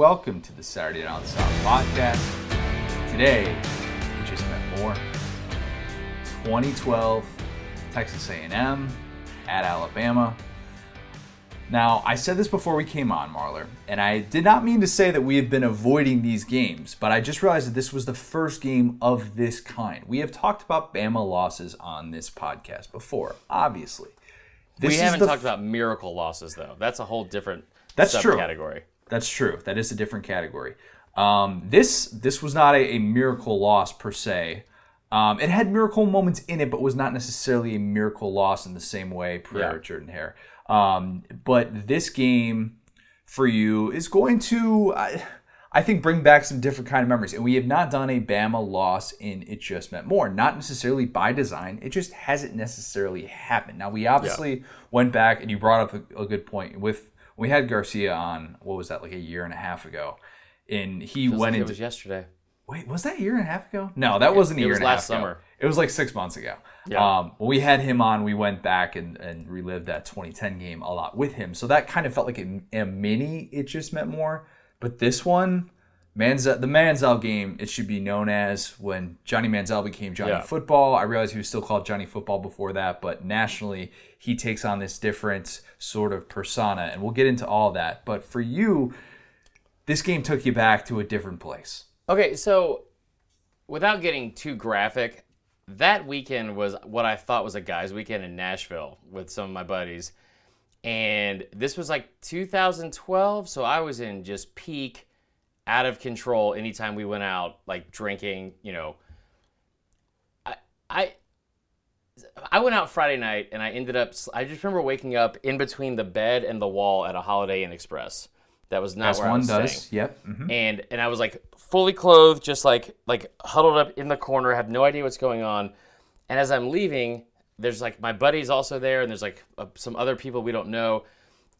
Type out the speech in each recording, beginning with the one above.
Welcome to the Saturday Down South podcast. Today, we just met more. 2012, Texas A&M at Alabama. Now, I said this before we came on, Marler, and I did not mean to say that we have been avoiding these games, but I just realized that this was the first game of this kind. We have talked about Bama losses on this podcast before, obviously. This we haven't talked about miracle losses though. That's a whole different That's true. That's true. That is a different category. Um, this this was not a, a miracle loss per se. Um, it had miracle moments in it, but was not necessarily a miracle loss in the same way per Yeah. Jordan Hare. Um, but this game for you is going to, I, I think, bring back some different kind of memories. And we have not done a Bama loss in It Just Meant More. Not necessarily by design. It just hasn't necessarily happened. Now we obviously went back, and you brought up a, a good point with we had Garcia on. What was that like a year and a half ago? And he Feels went like it into was yesterday. Wait, was that a year and a half ago? No, that wasn't a it year was and a last half ago. summer. It was like six months ago. Yeah. Um, we had him on, we went back and, and relived that 2010 game a lot with him. So that kind of felt like a, a mini. It just meant more. But this one, Manziel, the Manziel game, it should be known as when Johnny Manziel became Johnny Yeah. Football. I realized he was still called Johnny Football before that, but nationally, he takes on this different sort of persona, and we'll get into all that. But for you, this game took you back to a different place. Okay, so without getting too graphic, that weekend was what I thought was a guys' weekend in Nashville with some of my buddies. And this was like 2012, so I was in just peak out of control anytime we went out like drinking, you know. I I I went out Friday night and I ended up I just remember waking up in between the bed and the wall at a Holiday Inn Express. That was not As where I one was does. staying Yep. mhm. and and I was like fully clothed, just like like huddled up in the corner, have no idea what's going on. And as I'm leaving, there's like my buddy's also there, and there's like uh, some other people we don't know.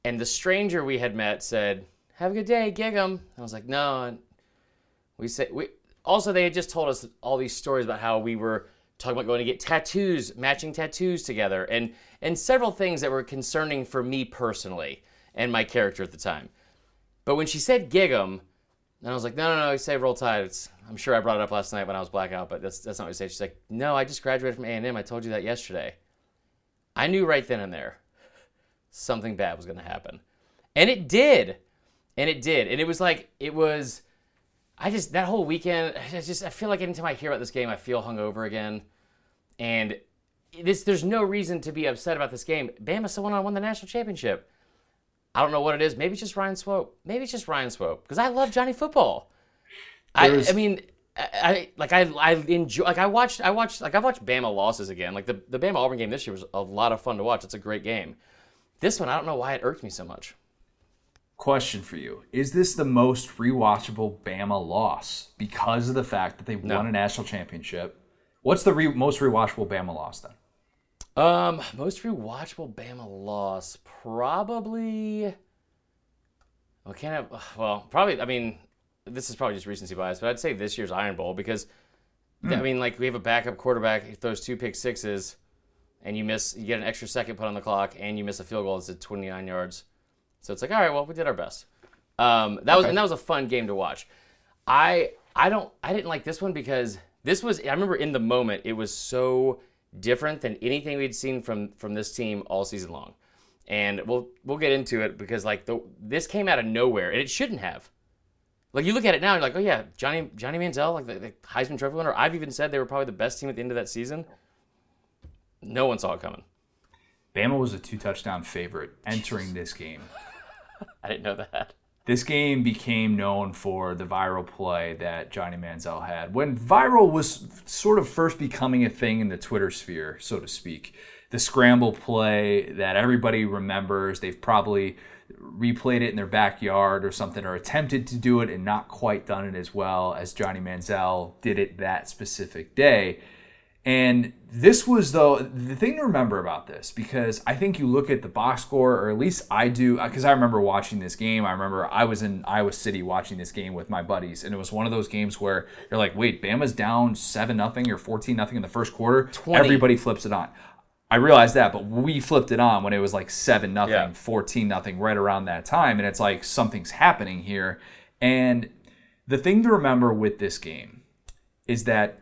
And the stranger we had met said, "Have a good day, gig 'em." I was like, "No." And we said we also they had just told us all these stories about how we were talking about going to get tattoos, matching tattoos together, and and several things that were concerning for me personally and my character at the time. But when she said gig 'em, and I was like, no, no, no, I say roll tide. It's, I'm sure I brought it up last night when I was blackout, but that's, that's not what you say. She's like, no, I just graduated from A&M. I told you that yesterday. I knew right then and there something bad was going to happen. And it did. And it did. And it was like, it was, I just, that whole weekend, I just, I feel like anytime I hear about this game, I feel hungover again. And this, there's no reason to be upset about this game. Bama still went on won the national championship. I don't know what it is. Maybe it's just Ryan Swope. Maybe it's just Ryan Swope because I love Johnny Football. I, I mean, I, I like I I enjoy like I watched I watched like I've watched Bama losses again. Like the the Bama Auburn game this year was a lot of fun to watch. It's a great game. This one I don't know why it irked me so much. Question for you: Is this the most rewatchable Bama loss because of the fact that they won a national championship? What's the re- most rewatchable Bama loss then? Um, most rewatchable Bama loss probably. Well, can't well probably. I mean, this is probably just recency bias, but I'd say this year's Iron Bowl because I mean, like we have a backup quarterback who throws two pick sixes, and you miss, you get an extra second put on the clock, and you miss a field goal It's at 29 yards. So it's like, all right, well, we did our best. Um, that was and that was a fun game to watch. I I don't I didn't like this one because this was I remember in the moment it was so different than anything we'd seen from from this team all season long. And we'll we'll get into it because like the this came out of nowhere and it shouldn't have. Like you look at it now, you're like, oh yeah, Johnny Johnny Manziel, like the, the Heisman Trophy winner. I've even said they were probably the best team at the end of that season. No one saw it coming. Bama was a two touchdown favorite entering this game. I didn't know that. This game became known for the viral play that Johnny Manziel had. When viral was sort of first becoming a thing in the Twitter sphere, so to speak, the scramble play that everybody remembers, they've probably replayed it in their backyard or something, or attempted to do it and not quite done it as well as Johnny Manziel did it that specific day. And this was though the thing to remember about this because I think you look at the box score, or at least I do, because I remember watching this game. I remember I was in Iowa City watching this game with my buddies, and it was one of those games where you're like, "Wait, Bama's down seven nothing or fourteen nothing in the first quarter." 20. Everybody flips it on. I realized that, but we flipped it on when it was like 7 nothing, 14 nothing right around that time and it's like something's happening here. And the thing to remember with this game is that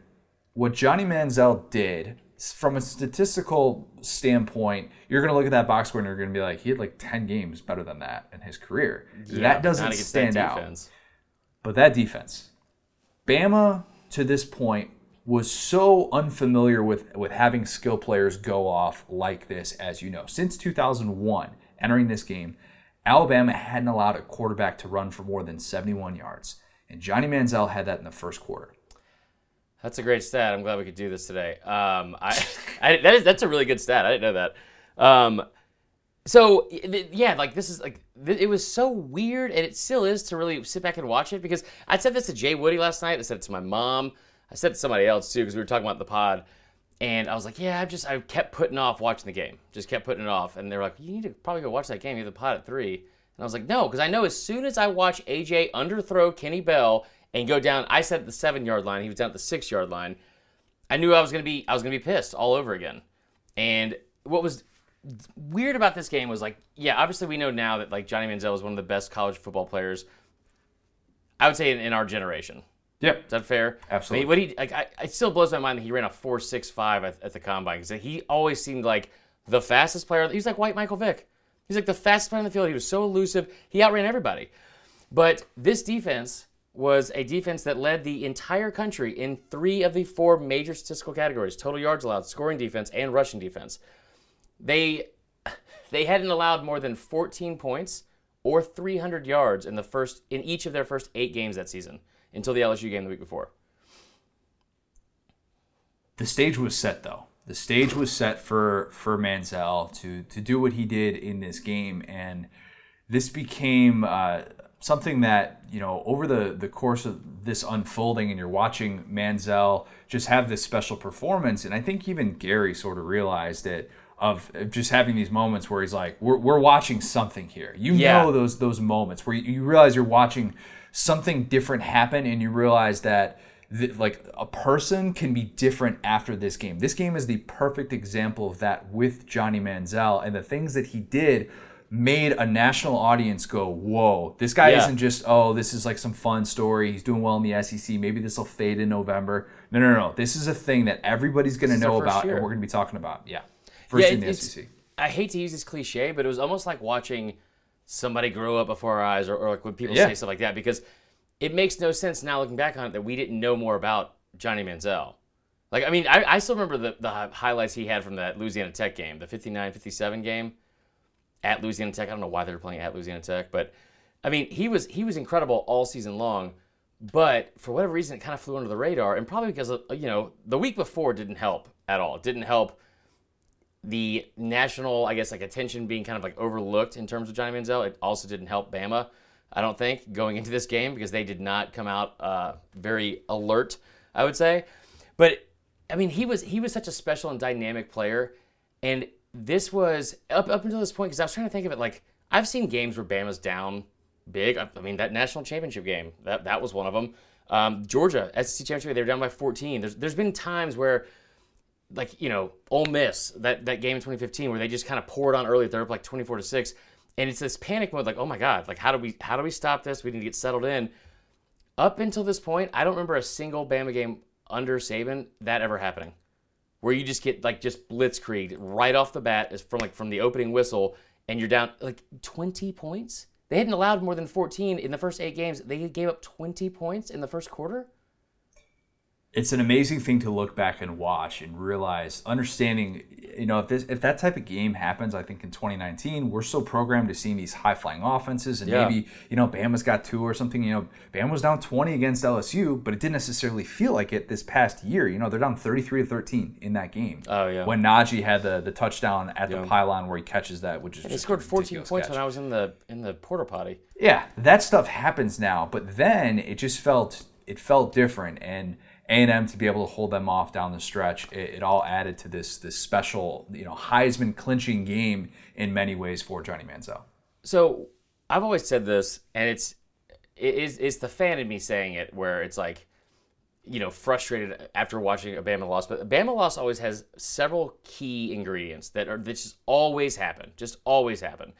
what Johnny Manziel did from a statistical standpoint, you're going to look at that box score and you're going to be like, he had like 10 games better than that in his career. Yeah, that doesn't stand that out. But that defense, Bama to this point was so unfamiliar with with having skill players go off like this, as you know. Since 2001, entering this game, Alabama hadn't allowed a quarterback to run for more than 71 yards, and Johnny Manziel had that in the first quarter. That's a great stat. I'm glad we could do this today. Um, I, I that is that's a really good stat. I didn't know that. Um, so yeah, like this is like it was so weird, and it still is to really sit back and watch it because I said this to Jay Woody last night. I said it to my mom. I said it to somebody else too because we were talking about the pod, and I was like, yeah, I just I kept putting off watching the game, just kept putting it off, and they were like, you need to probably go watch that game. You have the pod at three, and I was like, no, because I know as soon as I watch AJ underthrow Kenny Bell and go down, I said at the seven yard line, he was down at the six yard line. I knew I was gonna be I was gonna be pissed all over again. And what was weird about this game was like, yeah, obviously we know now that like Johnny Manziel is one of the best college football players. I would say in, in our generation. Yep. Is that fair? Absolutely. I mean, what he like, I, it still blows my mind that he ran a four six five at, at the combine because he always seemed like the fastest player. He's like White Michael Vick. He's like the fastest player on the field. He was so elusive. He outran everybody. But this defense was a defense that led the entire country in three of the four major statistical categories: total yards allowed, scoring defense, and rushing defense. They they hadn't allowed more than 14 points or 300 yards in the first in each of their first eight games that season until the LSU game the week before. The stage was set though. The stage was set for for Manziel to to do what he did in this game, and this became uh, something that you know over the the course of this unfolding, and you're watching Manziel just have this special performance, and I think even Gary sort of realized it of just having these moments where he's like, we're, we're watching something here. You Yeah. know those those moments where you, you realize you're watching something different happen, and you realize that th- like a person can be different after this game. This game is the perfect example of that with Johnny Manziel and the things that he did made a national audience go, "Whoa, this guy Yeah. isn't just oh, this is like some fun story. He's doing well in the SEC. Maybe this will fade in November." No, no, no. This is a thing that everybody's going to know about year. and we're going to be talking about. Yeah. First Yeah, in the SEC. I hate to use this cliche, but it was almost like watching somebody grow up before our eyes, or, or like when people Yeah. say stuff like that, because it makes no sense now looking back on it that we didn't know more about Johnny Manziel. Like, I mean, I, I still remember the, the highlights he had from that Louisiana Tech game, the 59 57 game at Louisiana Tech. I don't know why they were playing at Louisiana Tech, but I mean, he was he was incredible all season long. But for whatever reason, it kind of flew under the radar, and probably because of, you know the week before didn't help at all. It didn't help the national, I guess, like attention being kind of like overlooked in terms of Johnny Manziel. It also didn't help Bama, I don't think, going into this game because they did not come out uh, very alert. I would say, but I mean, he was he was such a special and dynamic player, and this was up up until this point because I was trying to think of it like I've seen games where Bama's down big. I, I mean, that national championship game that that was one of them. Um, Georgia SEC championship, they were down by 14. There's there's been times where like you know Ole Miss that that game in 2015 where they just kind of poured on early. They're up like 24 to six, and it's this panic mode. Like oh my god, like how do we how do we stop this? We need to get settled in. Up until this point, I don't remember a single Bama game under Saban that ever happening, where you just get like just blitzkrieg right off the bat is from like from the opening whistle, and you're down like 20 points. They hadn't allowed more than 14 in the first eight games. They gave up 20 points in the first quarter. It's an amazing thing to look back and watch and realize understanding you know if this if that type of game happens i think in 2019 we're so programmed to seeing these high flying offenses and Yeah. maybe you know bama's got two or something you know bama was down 20 against lsu but it didn't necessarily feel like it this past year you know they're down 33 to 13 in that game Oh, yeah. when najee had the the touchdown at Yeah. the pylon where he catches that which is just scored 14 points catch. when I was in the in the porta potty. Yeah, that stuff happens now, but then it just felt it felt different, and A and M to be able to hold them off down the stretch, it, it all added to this this special you know Heisman clinching game in many ways for Johnny Manziel. So I've always said this, and it's it is it's the fan in me saying it, where it's like you know, frustrated after watching a Bama loss. But Bama loss always has several key ingredients that are that just always happen, just always happen.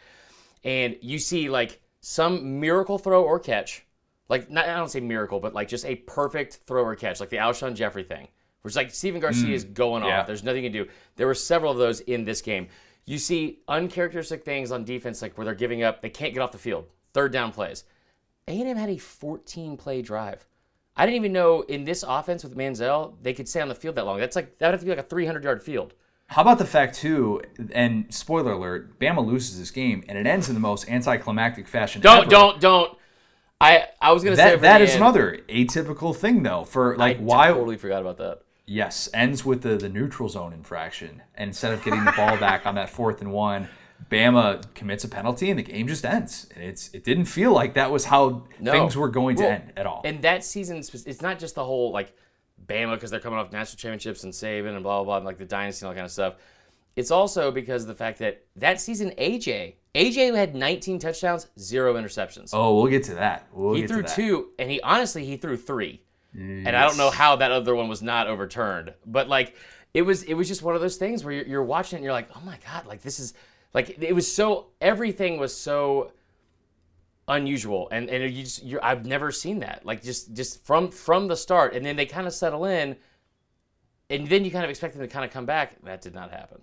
And you see like some miracle throw or catch, like not I don't say miracle, but like just a perfect throw or catch, like the Alshon Jeffery thing, which is like Stephen Garcia is mm. going yeah. off. There's nothing you can do. There were several of those in this game. You see uncharacteristic things on defense, like where they're giving up, they can't get off the field, third down plays. A&M had a 14 play drive. I didn't even know in this offense with Manziel they could stay on the field that long. That's like that would have to be like a 300 yard field. How about the fact too? And spoiler alert: Bama loses this game, and it ends in the most anticlimactic fashion. Don't ever. don't don't. I I was gonna say That for that is end. another atypical thing though. For like I why? totally forgot about that. Yes, ends with the the neutral zone infraction, and instead of getting the ball back on that fourth and one, Bama commits a penalty, and the game just ends. And it's it didn't feel like that was how No. things were going to end at all. And that season, it's not just the whole like Bama because they're coming off national championships and Saban and blah blah blah, and like the dynasty and all that kind of stuff. It's also because of the fact that that season AJ AJ had 19 touchdowns, zero interceptions. oh, we'll get to that. We'll he get threw to that. two, and he honestly he threw three, and I don't know how that other one was not overturned. But like it was, it was just one of those things where you're, you're watching it and you're like, oh my god, like this is like it was so everything was so unusual, and and you just you're, I've never seen that like just just from from the start, and then they kind of settle in, and then you kind of expect them to kind of come back. That did not happen.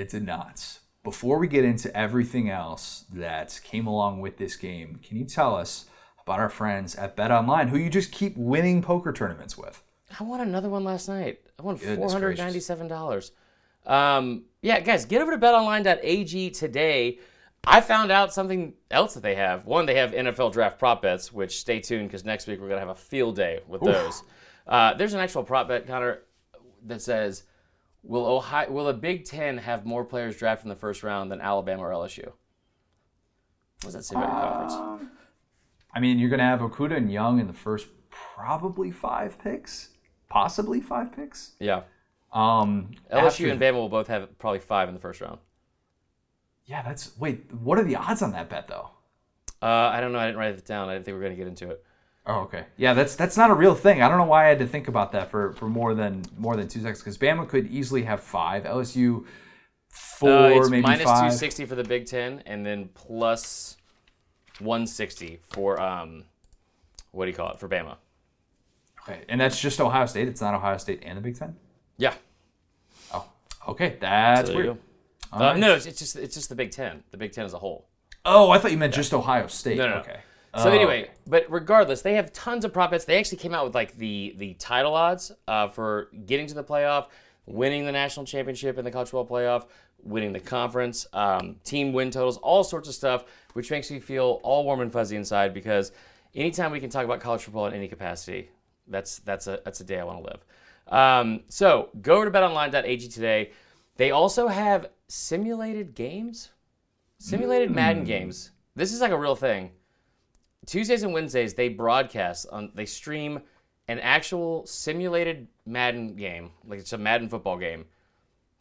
It did not. Before we get into everything else that came along with this game, can you tell us about our friends at Bet Online, who you just keep winning poker tournaments with? I won another one last night. I won Goodness four hundred ninety-seven dollars. Um, yeah, guys, get over to BetOnline.ag today. I found out something else that they have. One, they have NFL draft prop bets, which stay tuned because next week we're gonna have a field day with those. Uh, there's an actual prop bet, Connor, that says, "Will Ohio, will the Big Ten have more players drafted in the first round than Alabama or LSU?" What does that say about your conference? I mean, you're going to have Okudah and Young in the first probably five picks, possibly five picks. Yeah, Um, LSU after- and Bama will both have probably five in the first round. Yeah, that's wait. What are the odds on that bet though? Uh, I don't know. I didn't write it down. I didn't think we were gonna get into it. Oh, okay. Yeah, that's that's not a real thing. I don't know why I had to think about that for, for more than more than two seconds because Bama could easily have five, LSU four, Uh, it's maybe minus five. 260 for the Big Ten, and then plus 160 for um, what do you call it for Bama? Okay, and that's just Ohio State. It's not Ohio State and the Big Ten. Yeah, Oh, okay, that's weird. Uh, no, it's, it's just it's just the Big Ten, the Big Ten as a whole. Oh, I thought you meant just Ohio State. No, no, no. So Oh, anyway, but regardless, they have tons of prop bets. They actually came out with like the the title odds uh, for getting to the playoff, winning the national championship in the college football playoff, winning the conference, um, team win totals, all sorts of stuff, which makes me feel all warm and fuzzy inside because anytime we can talk about college football in any capacity, that's that's a that's a day I want to live. Um, so go over to betonline.ag today. They also have simulated games, simulated Madden games. This is like a real thing. Tuesdays and Wednesdays they broadcast on they stream an actual simulated Madden game, like it's a Madden football game.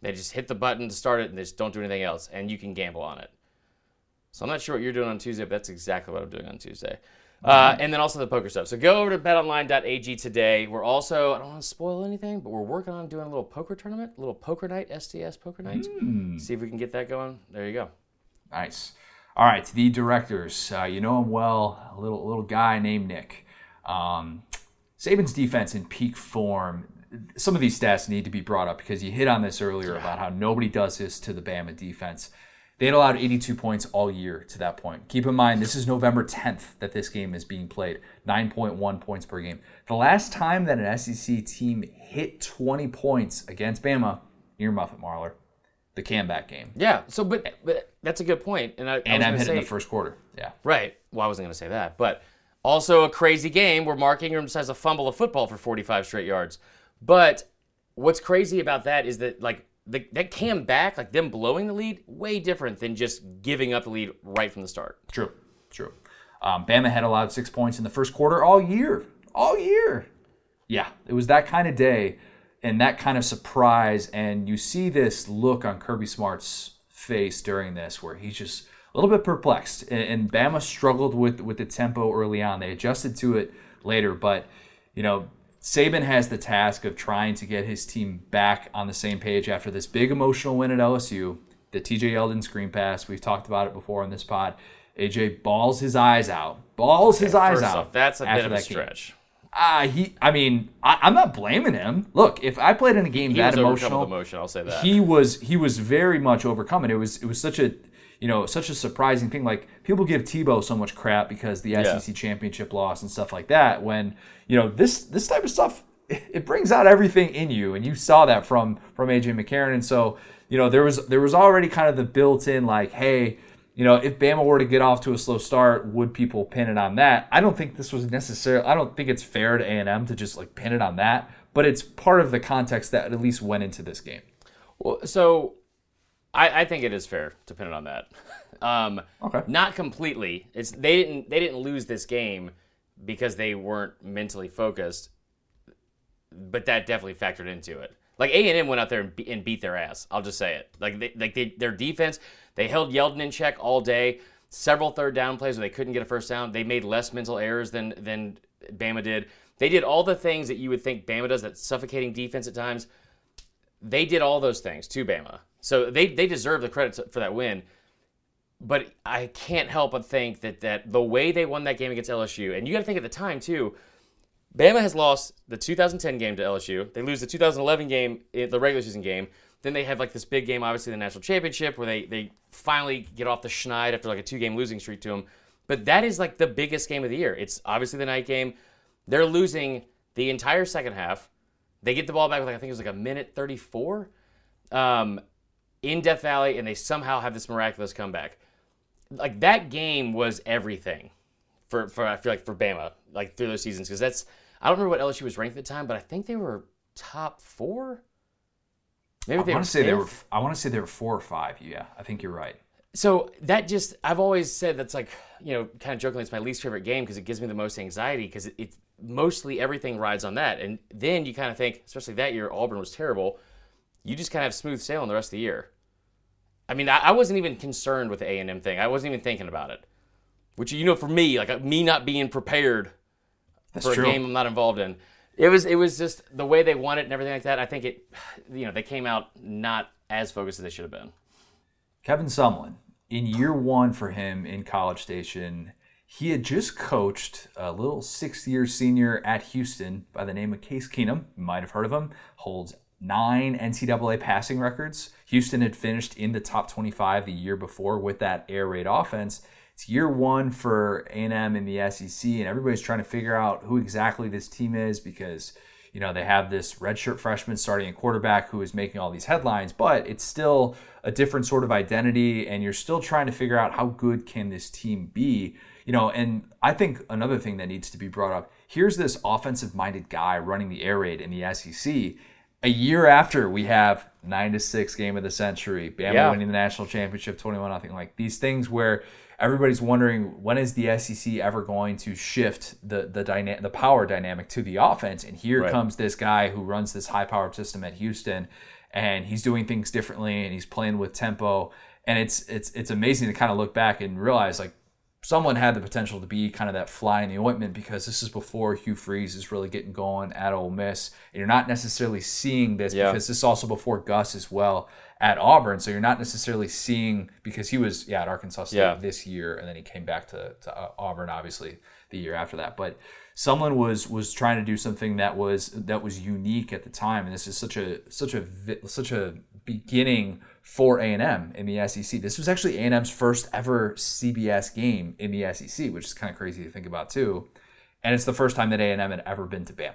They just hit the button to start it and they just don't do anything else, and you can gamble on it. So I'm not sure what you're doing on Tuesday, but that's exactly what I'm doing on Tuesday. Uh, and then also the poker stuff. So go over to betonline.ag today. We're also, I don't want to spoil anything, but we're working on doing a little poker tournament, a little poker night, SDS poker night. See if we can get that going. There you go. Nice. All right, the directors. Uh, you know him well. A little little guy named Nick. Um, Saban's defense in peak form. Some of these stats need to be brought up because you hit on this earlier about how nobody does this to the Bama defense. They had allowed 82 points all year to that point. Keep in mind, this is November 10th that this game is being played. 9.1 points per game. The last time that an SEC team hit 20 points against Bama, near Muffet Marler, the comeback game. Yeah. So, but, but that's a good point. And I, I And I'm hitting say, the first quarter. Yeah. Right. Well, I wasn't going to say that, but also a crazy game where Mark Ingram has a fumble of football for 45 straight yards. But what's crazy about that is that like the, that came back, like them blowing the lead, way different than just giving up the lead right from the start. True, true. Um, Bama had allowed six points in the first quarter all year, all year. Yeah, it was that kind of day and that kind of surprise. And you see this look on Kirby Smart's face during this, where he's just a little bit perplexed. And, and Bama struggled with with the tempo early on. They adjusted to it later, but you know Saban has the task of trying to get his team back on the same page after this big emotional win at LSU, the TJ Yeldon screen pass. We've talked about it before on this pod. AJ balls his eyes out, balls his eyes out. off, that's a bit of a stretch. game. Uh, he, I mean, I, I'm not blaming him. Look, if I played in a game He that emotional, emotion. I'll say that. he was he was very much overcome it. It was it was such a you know such a surprising thing. Like people give Tebow so much crap because the Yeah. SEC championship loss and stuff like that. When you know this this type of stuff, it brings out everything in you, and you saw that from from AJ McCarron. And so you know there was there was already kind of the built in like, hey. You know, if Bama were to get off to a slow start, would people pin it on that? I don't think this was necessary. I don't think it's fair to A and M to just like pin it on that. But it's part of the context that at least went into this game. Well, so I, I think it is fair to pin it on that. Um, Okay. Not completely. It's they didn't they didn't lose this game because they weren't mentally focused, but that definitely factored into it. Like A and M went out there and, be, and beat their ass. I'll just say it. Like they, like they, their defense, they held Yeldon in check all day. Several third down plays where they couldn't get a first down. They made less mental errors than than Bama did. They did all the things that you would think Bama does. That suffocating defense at times they did all those things to Bama. So they they deserve the credit for that win. But I can't help but think that that the way they won that game against LSU, and you got to think at the time too, Bama has lost the 2010 game to LSU. They lose the 2011 game, eh, the regular season game. Then they have like this big game, obviously the national championship, where they they finally get off the schneid after like a two game losing streak to them. But that is like the biggest game of the year. It's obviously the night game. They're losing the entire second half. They get the ball back with like I think it was like a minute 34 um, in Death Valley, and they somehow have this miraculous comeback. Like that game was everything for for I feel like for Bama like through those seasons because that's I don't remember what LSU was ranked at the time, but I think they were top four. Maybe I want to say there were. I want to say they were four or five. Yeah, I think you're right. So that just I've always said that's like you know kind of jokingly it's my least favorite game because it gives me the most anxiety because it, it's mostly everything rides on that and then you kind of think especially that year Auburn was terrible you just kind of have smooth sailing the rest of the year. I mean I, I wasn't even concerned with the A and M thing I wasn't even thinking about it, which you know for me like uh, me not being prepared That's for true. a game I'm not involved in. It was it was just the way they it and everything like that. I think it you know they came out not as focused as they should have been. Kevin Sumlin, in year one for him in College Station, he had just coached a little six-year senior at Houston by the name of Case Keenum. You might have heard of him. Holds nine NCAA passing records. Houston had finished in the top 25 the year before with that air raid offense. It's year one for A&M in the SEC, and everybody's trying to figure out who exactly this team is because you know they have this redshirt freshman starting at quarterback who is making all these headlines, but it's still a different sort of identity, and you're still trying to figure out how good can this team be. You know, and I think another thing that needs to be brought up here's this offensive minded guy running the air raid in the SEC. A year after we have nine to six game of the century, Bama Yeah. winning the national championship, twenty one nothing. Like these things where everybody's wondering when is the SEC ever going to shift the the dyna- the power dynamic to the offense? And here Right. comes this guy who runs this high powered system at Houston, and he's doing things differently, and he's playing with tempo, and it's it's it's amazing to kind of look back and realize like someone had the potential to be kind of that fly in the ointment because this is before Hugh Freeze is really getting going at Ole Miss. And you're not necessarily seeing this Yeah. because this is also before Gus as well at Auburn. So you're not necessarily seeing because he was yeah at Arkansas State Yeah. this year and then he came back to, to uh, Auburn obviously the year after that. But someone was was trying to do something that was that was unique at the time, and this is such a such a such a beginning for A&M in the SEC. This was actually A&M's first ever CBS game in the SEC, which is kind of crazy to think about too. And it's the first time that A&M had ever been to Bama.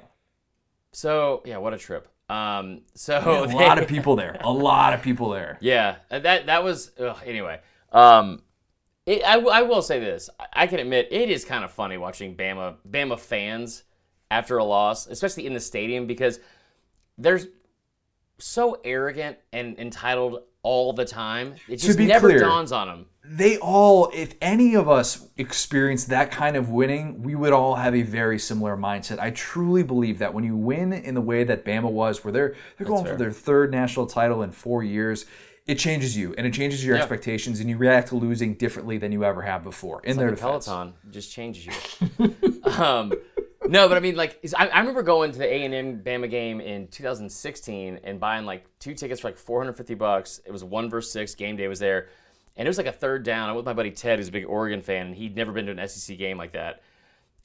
So yeah, what a trip. Um, so a lot of people there. A lot of people there. Yeah, that that was ugh, anyway. Um, it, I, I will say this: I- can admit it is kind of funny watching Bama Bama fans after a loss, especially in the stadium, because they're so arrogant and entitled all the time. It just never clear, dawns on them. They all, if any of us experienced that kind of winning, we would all have a very similar mindset. I truly believe that when you win in the way that Bama was, where they're they're going for their third national title in four years, it changes you and it changes your Yeah. expectations, and you react to losing differently than you ever have before. In their The defense. Peloton just changes you. um, no, but I mean, like, I, I remember going to the A and M Bama game in 2016 and buying like two tickets for like 450 bucks. It was one versus six. Game day was there, and it was like a third down. I'm with my buddy Ted, who's a big Oregon fan, and he'd never been to an SEC game like that.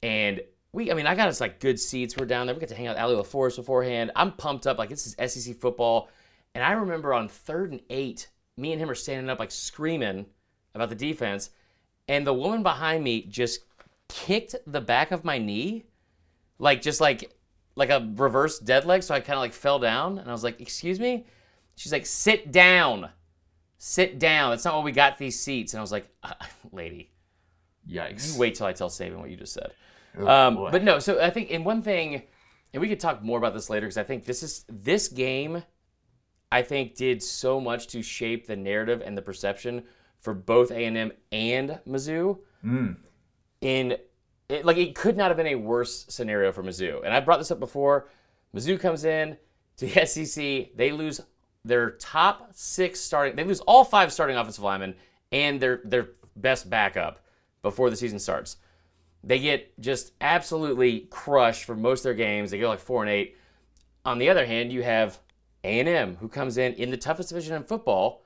And we, I mean, I got us like good seats. We're down there. We got to hang out with Allie LaForce beforehand. I'm pumped up. Like this is SEC football. And I remember on third and eight, me and him are standing up like screaming about the defense, and the woman behind me just kicked the back of my knee like just like like a reverse dead leg. So I kind of like fell down, and I was like, "Excuse me." She's like, "Sit down, sit down." That's not what we got these seats. And I was like, uh, "Lady, Yikes. you wait till I tell Saban what you just said." Oh, um, but no, so I think in one thing, and we could talk more about this later because I think this is this game. I think did so much to shape the narrative and the perception for both A and M and Mizzou. Mm. In it, like it could not have been a worse scenario for Mizzou. And I brought this up before. Mizzou comes in to the SEC. They lose their top six starting. They lose all five starting offensive linemen and their their best backup before the season starts. They get just absolutely crushed for most of their games. They go like four and eight. On the other hand, you have A and M who comes in in the toughest division in football,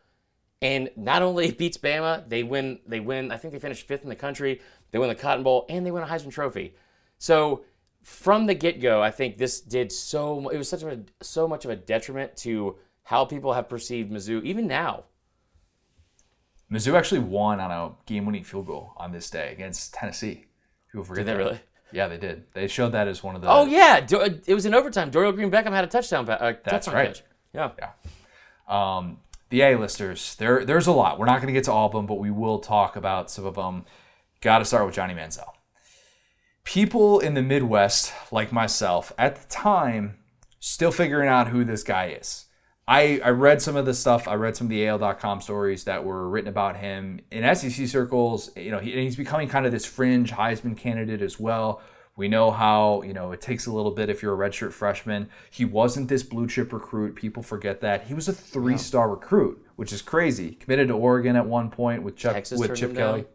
and not only beats Bama, they win. They win. I think they finished fifth in the country. They win the Cotton Bowl and they win a Heisman Trophy. So from the get go, I think this did so. It was such a so much of a detriment to how people have perceived Mizzou, even now. Mizzou actually won on a game-winning field goal on this day against Tennessee. People forget Did they that. really? Yeah, they did. They showed that as one of the. Oh yeah, it was in overtime. Dorial Green Beckham had a touchdown. Uh, That's touchdown right. Catch. Yeah. Um, the A-listers. There, there's a lot. We're not going to get to all of them, but we will talk about some of them. Got to start with Johnny Manziel. People in the Midwest, like myself, at the time, still figuring out who this guy is. I, I read some of the stuff. I read some of the AL.com stories that were written about him in SEC circles. You know, he, and he's becoming kind of this fringe Heisman candidate as well. We know how, you know, it takes a little bit if you're a redshirt freshman. He wasn't this blue chip recruit. People forget that. He was a three star recruit, which is crazy. Committed to Oregon at one point with Chuck, with Chip Kelly. down.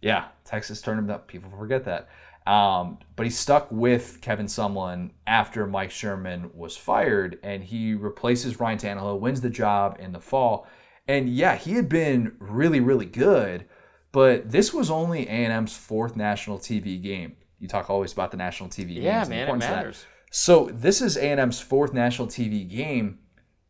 Yeah, Texas turned him up. People forget that. Um, but he stuck with Kevin Sumlin after Mike Sherman was fired, and he replaces Ryan Tannehill, wins the job in the fall. And yeah, he had been really, really good, but this was only A&M's fourth national TV game. You talk always about the national TV games. Yeah, man, it importance of that. matters. So this is A&M's fourth national TV game.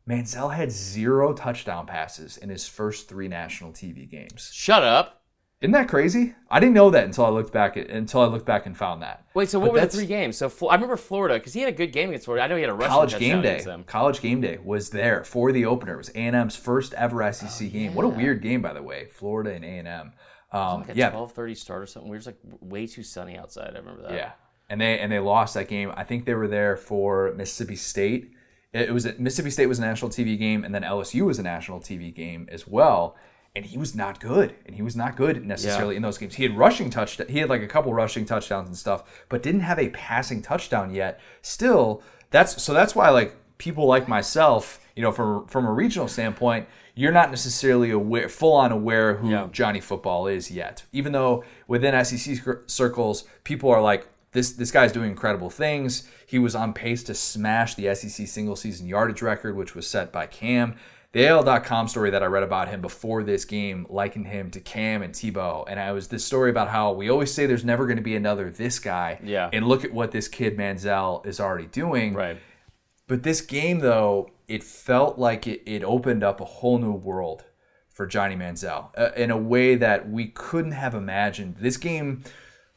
Manziel had zero touchdown passes in his first three national TV games. Shut up. Isn't that crazy? I didn't know that until I looked back at, until I looked back and found that. Wait, so But what were the three games? So I remember Florida because he had a good game against Florida. I know he had a rushing College game day. College game day was there for the opener. It was A&M's first ever SEC game. What a weird game, by the way. Florida and A&M. Um, Like a yeah, twelve thirty start or something. We were just like way too sunny outside. I remember that. yeah, and they and they lost that game. I think they were there for Mississippi State. It it was Mississippi State was a national TV game, and then LSU was a national TV game as well. And he was not good, and he was not good necessarily in those games. He had rushing touchdown. He had like a couple rushing touchdowns and stuff, but didn't have a passing touchdown yet. Still, that's so that's why like people like myself, you know, from from a regional standpoint, you're not necessarily aware, full on aware who Yeah. Johnny Football is yet. Even though within SEC circles, people are like, this this guy's doing incredible things. He was on pace to smash the SEC single season yardage record, which was set by Cam. The AL.com story that I read about him before this game likened him to Cam and Tebow. And I was this story about how we always say there's never going to be another this guy. Yeah. And look at what this kid Manziel is already doing. Right. But this game, though, it felt like it, it opened up a whole new world for Johnny Manziel uh, in a way that we couldn't have imagined. This game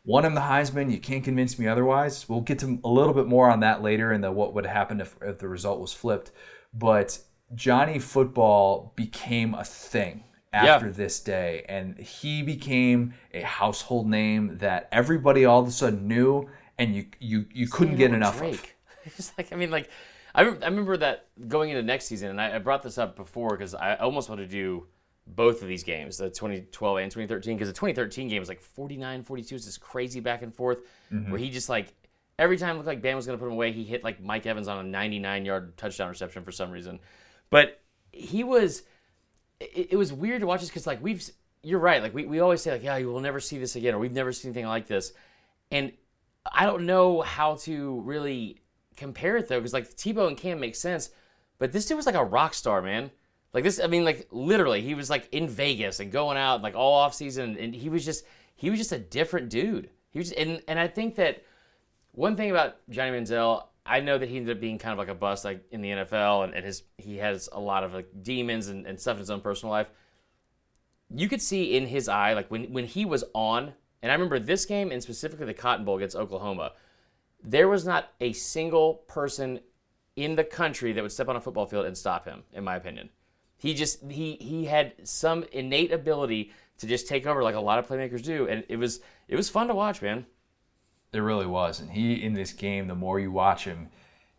won him the Heisman. You can't convince me otherwise. We'll get to a little bit more on that later and the what would happen if, if the result was flipped. But Johnny football became a thing after this day, and he became a household name that everybody all of a sudden knew, and you you you couldn't get enough of. Drake. It's like I mean, like I, rem- I remember that going into next season, and I, I brought this up before because I almost wanted to do both of these games, the 2012 and 2013, because the 2013 game was like 49, 42, it's this crazy back and forth Mm-hmm. where he just like every time it looked like Bam was going to put him away, he hit like Mike Evans on a 99 yard touchdown reception for some reason, but he was it, it was weird to watch this because like we've you're right like we, we always say like yeah you will never see this again or we've never seen anything like this and I don't know how to really compare it though, because like Tebow and Cam make sense, but this dude was like a rock star, man. Like this, I mean, like literally, he was like in Vegas and going out like all off season, and he was just he was just a different dude. He was, and and I think that one thing about Johnny Manziel, I know that he ended up being kind of like a bust like in the NFL, and, and his he has a lot of like demons and, and stuff in his own personal life. You could see in his eye, like when when he was on, and I remember this game and specifically the Cotton Bowl against Oklahoma, there was not a single person in the country that would step on a football field and stop him, in my opinion. He just he he had some innate ability to just take over like a lot of playmakers do, and it was it was fun to watch, man. It really was, and he in this game. The more you watch him,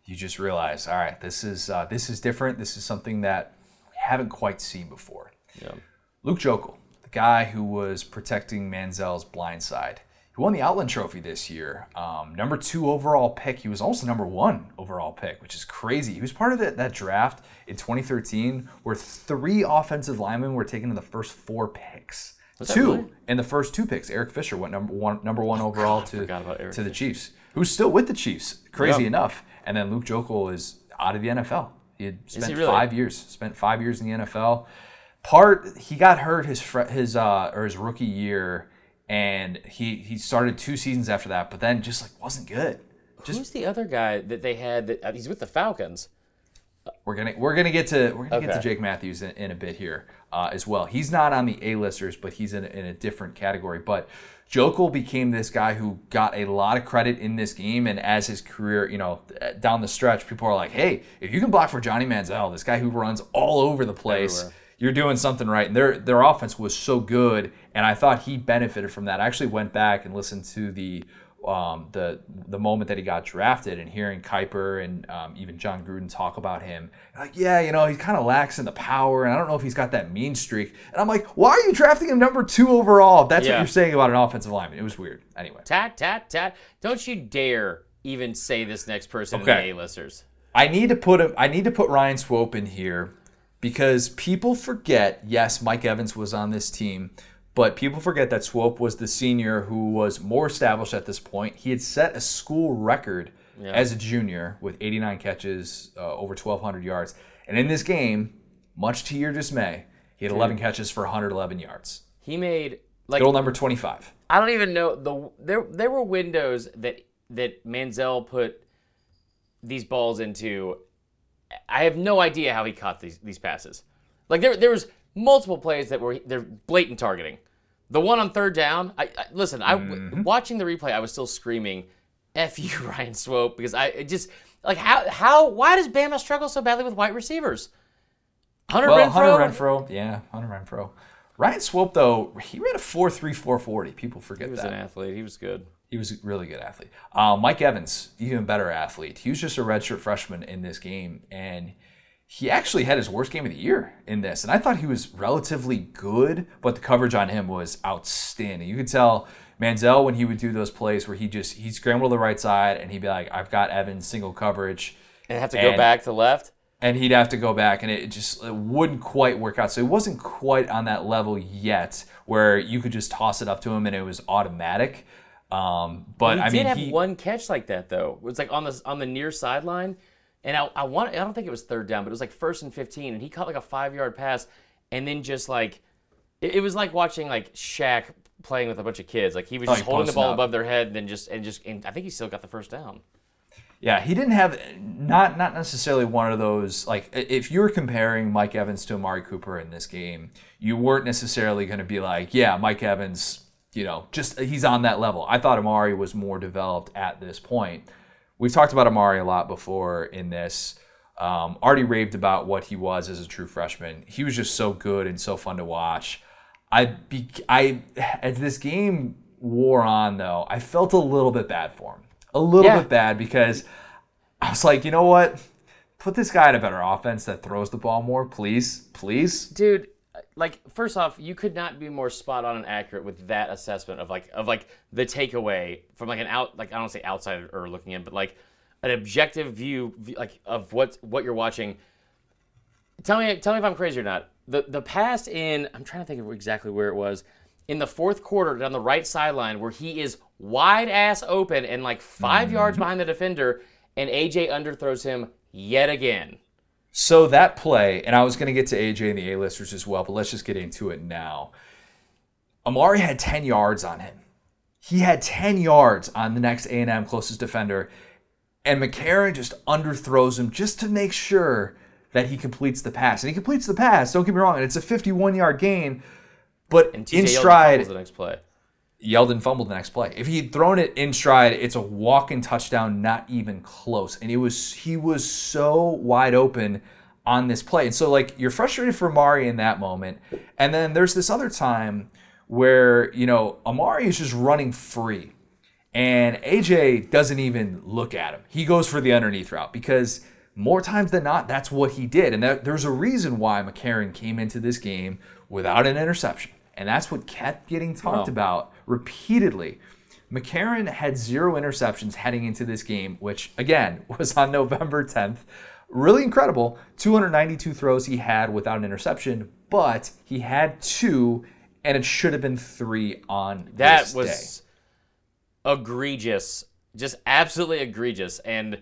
you just realize, all right, this is uh, this is different. This is something that we haven't quite seen before. Yeah. Luke Joeckel, the guy who was protecting Manziel's blind side. He won the Outland Trophy this year. Um, number two overall pick. He was also number one overall pick, which is crazy. He was part of that, that draft in 2013 where three offensive linemen were taken in the first four picks. Was two really? in the first two picks. Eric Fisher went number one, number one overall God, to, to the Chiefs, who's still with the Chiefs. Crazy Yeah. enough. And then Luke Joeckel is out of the NFL. He had spent he really? five years. Spent five years in the NFL. Part he got hurt his his uh or his rookie year, and he he started two seasons after that, but then just like wasn't good. Just Who's the other guy that they had? That uh, he's with the Falcons. We're gonna we're gonna get to we're gonna get to Jake Matthews in, in a bit here uh, as well. He's not on the A listers, but he's in, in a different category. But Joeckel became this guy who got a lot of credit in this game, and as his career, you know, down the stretch, people are like, "Hey, if you can block for Johnny Manziel, this guy who runs all over the place." Everywhere. You're doing something right. And their their offense was so good, and I thought he benefited from that. I actually went back and listened to the um, the the moment that he got drafted and hearing Kiper and um, even Jon Gruden talk about him, like, yeah, you know, he kind of lacks in the power, and I don't know if he's got that mean streak. And I'm like, why are you drafting him number two overall? If that's what you're saying about an offensive lineman. It was weird. Anyway, Tat tat tat! Don't you dare even say this next person Okay. in the A-listers. I need to put him. I need to put Ryan Swope in here because people forget. Yes, Mike Evans was on this team, but people forget that Swope was the senior who was more established at this point. He had set a school record Yeah. as a junior with 89 catches, uh, over 1,200 yards, and in this game, much to your dismay, he had 11 catches for 111 yards. He made like Goal number 25. I don't even know the there there were windows that that Manziel put these balls into. I have no idea how he caught these these passes. Like there there was multiple plays that were they're blatant targeting. The one on third down, I, I listen. I watching the replay, I was still screaming, "F you, Ryan Swope," because I it just like how how why does Bama struggle so badly with wide receivers? Hunter Well, Renfro, Hunter Renfro, yeah, Hunter Renfro. Ryan Swope, though, he ran a 4.3, 440. People forget that. he was that. an athlete. He was good. He was a really good athlete. Uh, Mike Evans, even better athlete. He was just a redshirt freshman in this game, and he actually had his worst game of the year in this. And I thought he was relatively good, but the coverage on him was outstanding. You could tell Manziel when he would do those plays where he just he scrambled to the right side and he'd be like, "I've got Evans single coverage." And have to go back to left. and he'd have to go back and it just it wouldn't quite work out so it wasn't quite on that level yet where you could just toss it up to him and it was automatic um, but he i did mean have he, one catch like that though. It was like on the on the near sideline, and I, I want I don't think it was third down, but it was like first and fifteen, and he caught like a five yard pass, and then just like it, it was like watching like Shaq playing with a bunch of kids. Like he was Oh, just he holding the ball up. above their head, and then just and just and I think he still got the first down. yeah he didn't have not not necessarily one of those like if you're comparing mike evans to amari cooper in this game you weren't necessarily going to be like yeah mike evans you know just he's on that level i thought amari was more developed at this point we've talked about amari a lot before in this um, already raved about what he was as a true freshman he was just so good and so fun to watch i be, i as this game wore on though i felt a little bit bad for him a little Yeah. bit bad because I was like, you know what? Put this guy in a better offense that throws the ball more, please, please. dude like first off you could not be more spot on and accurate with that assessment of like of like the takeaway from like an out like i don't say outsider or looking in but like an objective view like of what what you're watching tell me tell me if i'm crazy or not the the pass in i'm trying to think of exactly where it was in the fourth quarter down the right sideline where he is wide ass open and like 5 Mm-hmm. yards behind the defender, and AJ underthrows him yet again. So that play, and I was going to get to AJ and the A-listers as well, but let's just get into it now. Amari had 10 yards on him. He had 10 yards on the next A&M closest defender, and McCarron just underthrows him just to make sure that he completes the pass. And he completes the pass, don't get me wrong, and it's a 51-yard gain, but in stride, the next play. Yeldon fumbled the next play. If he'd thrown it in stride, it's a walk-in touchdown, not even close. And it was he was so wide open on this play. And so like you're frustrated for Amari in that moment. And then there's this other time where, you know, Amari is just running free. And AJ doesn't even look at him. He goes for the underneath route because more times than not, that's what he did. And that, there's a reason why McCarron came into this game without an interception. And that's what kept getting talked Wow. about repeatedly. McCarron had zero interceptions heading into this game, which again was on November 10th. Really incredible. 292 throws he had without an interception, but he had two, and it should have been three on That was day. egregious, just absolutely egregious. And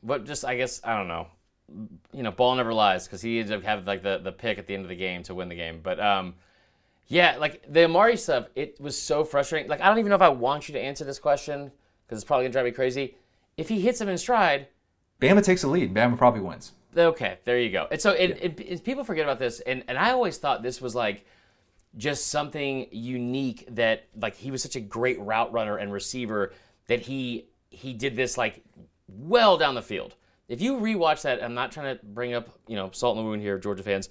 what just I guess I don't know, you know, ball never lies because he ended up having like the the pick at the end of the game to win the game. But um, yeah, like the Amari stuff, it was so frustrating. Like I don't even know if I want you to answer this question because it's probably gonna drive me crazy. If he hits him in stride, Bama takes the lead. Bama probably wins. Okay, there you go. And so it, it, it- people forget about this, and, and I always thought this was like just something unique that like he was such a great route runner and receiver that he he did this like well down the field. If you rewatch that, I'm not trying to bring up you know salt in the wound here, Georgia fans.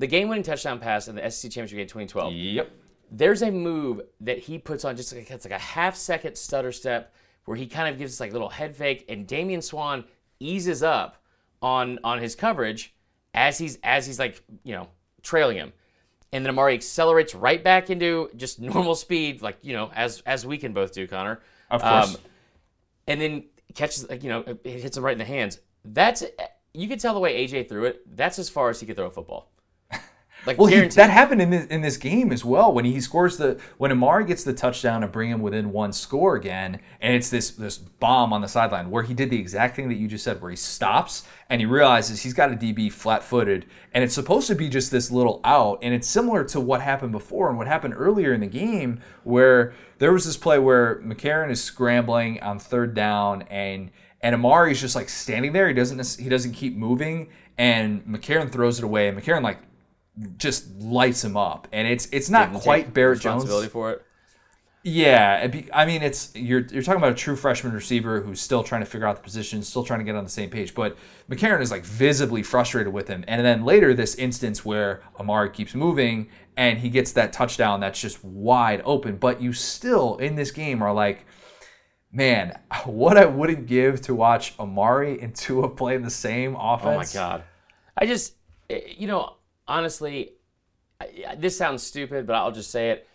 The game-winning touchdown pass in the SEC championship game 2012 Yep. there's a move that he puts on just like it's like a half second stutter step where he kind of gives this like little head fake and Damian Swann eases up on on his coverage as he's as he's like you know trailing him. And then Amari accelerates right back into just normal speed like you know as as we can both do Connor. Of course. Um, and then catches like you know it hits him right in the hands. That's you can tell the way AJ threw it. That's as far as he could throw a football like Well, he, that happened in this, in this game as well when he scores the when Amari gets the touchdown to bring him within one score again, and it's this this bomb on the sideline where he did the exact thing that you just said, where he stops and he realizes he's got a DB flat footed, and it's supposed to be just this little out, and it's similar to what happened before and what happened earlier in the game where there was this play where McCarron is scrambling on third down and and Amari's just like standing there, he doesn't he doesn't keep moving, and McCarron throws it away, and McCarron like just lights him up, and it's it's not quite Barrett Jones. responsibility for it Yeah, be- I mean, it's you're you're talking about a true freshman receiver who's still trying to figure out the position, still trying to get on the same page. But McCarron is like visibly frustrated with him, and then later this instance where Amari keeps moving and he gets that touchdown that's just wide open. But you still in this game are like, man, what I wouldn't give to watch Amari and Tua play in the same offense. Oh my god! I just, eh, you know, honestly, I- this sounds stupid, but I'll just say it.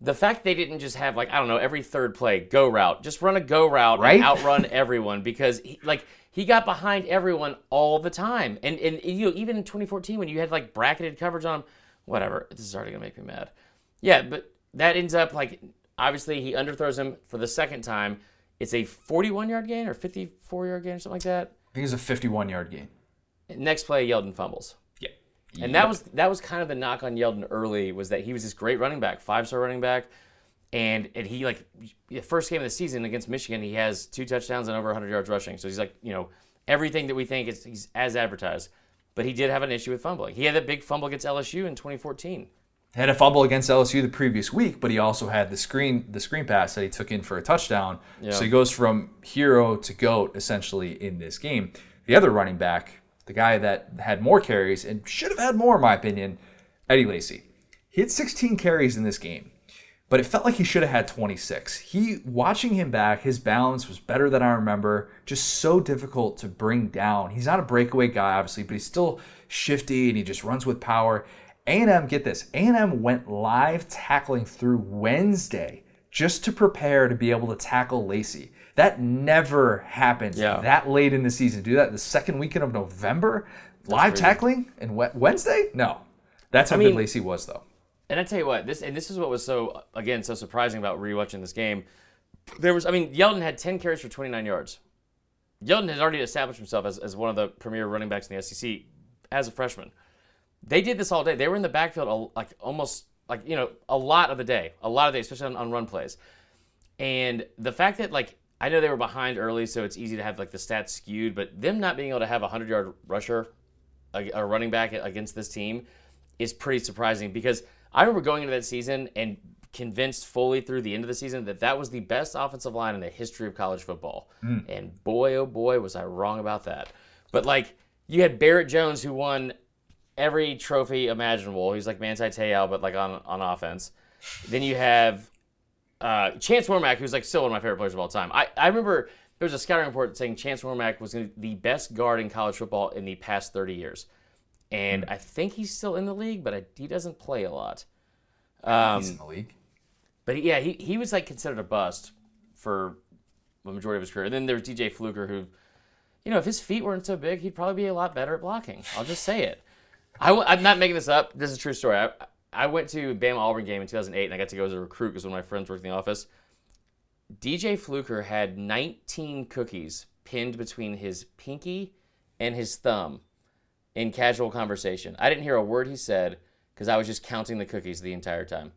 The fact they didn't just have like I don't know every third play go route, just run a go route Right? and outrun everyone because he, like he got behind everyone all the time, and and you know even in 2014 when you had like bracketed coverage on him, whatever. This is already gonna make me mad. Yeah, but that ends up like obviously he underthrows him for the second time. It's a 41 yard gain or 54 yard gain or something like that. I think it's a 51 yard game. Next play, Yeldon fumbles. And that was that was kind of the knock on Yeldon early was that he was this great running back, five star running back, and and he like the first game of the season against Michigan, he has two touchdowns and over 100 yards rushing. So he's like you know everything that we think is he's as advertised. But he did have an issue with fumbling. He had that big fumble against LSU in 2014. had a fumble against LSU the previous week, but he also had the screen the screen pass that he took in for a touchdown. So he goes from hero to goat essentially in this game. The other running back, the guy that had more carries and should have had more in my opinion, Eddie Lacy. He had 16 carries in this game, but it felt like he should have had 26. He watching him back, his balance was better than I remember. Just so difficult to bring down. He's not a breakaway guy, obviously, but he's still shifty and he just runs with power. A&M, get this, A&M went live tackling through Wednesday just to prepare to be able to tackle Lacy. That never happens Yeah. that late in the season. Do that the second weekend of November? live tackling and Wednesday? No. That's how I mean- good Lacy was, though. And I tell you what, this and this is what was so again so surprising about rewatching this game. there was, I mean, Yeldon had 10 carries for 29 yards. Yeldon has already established himself as, as one of the premier running backs in the SEC as a freshman. They did this all day. They were in the backfield a- like almost like you know a lot of the day, a lot of the day, especially on, on run plays. And the fact that like I know they were behind early, so it's easy to have like the stats skewed, but them not being able to have a hundred yard rusher, a, a running back against this team, is pretty surprising because I remember going into that season and convinced fully through the end of the season that that was the best offensive line in the history of college football. Hmm. And boy, oh boy, was I wrong about that. But like you had Barrett Jones who won every trophy imaginable. He's like Manti Te'o, but like on on offense. Then you have uh, Chance Warmack, who's like still one of my favorite players of all time. I, I remember there was a scouting report saying Chance Warmack was the best guard in college football in the past 30 years. And I think he's still in the league, but I, he doesn't play a lot. Um, He's in the league. but yeah, he, he was like considered a bust for the majority of his career. And then there's DJ Fluker, who, you know, if his feet weren't so big, he'd probably be a lot better at blocking. I'll just say it. I, am not making this up. This is a true story. I, I went to Bama Auburn game in 2008, and I got to go as a recruit because one of my friends worked in the office. DJ Fluker had 19 cookies pinned between his pinky and his thumb in casual conversation. I didn't hear a word he said because I was just counting the cookies the entire time.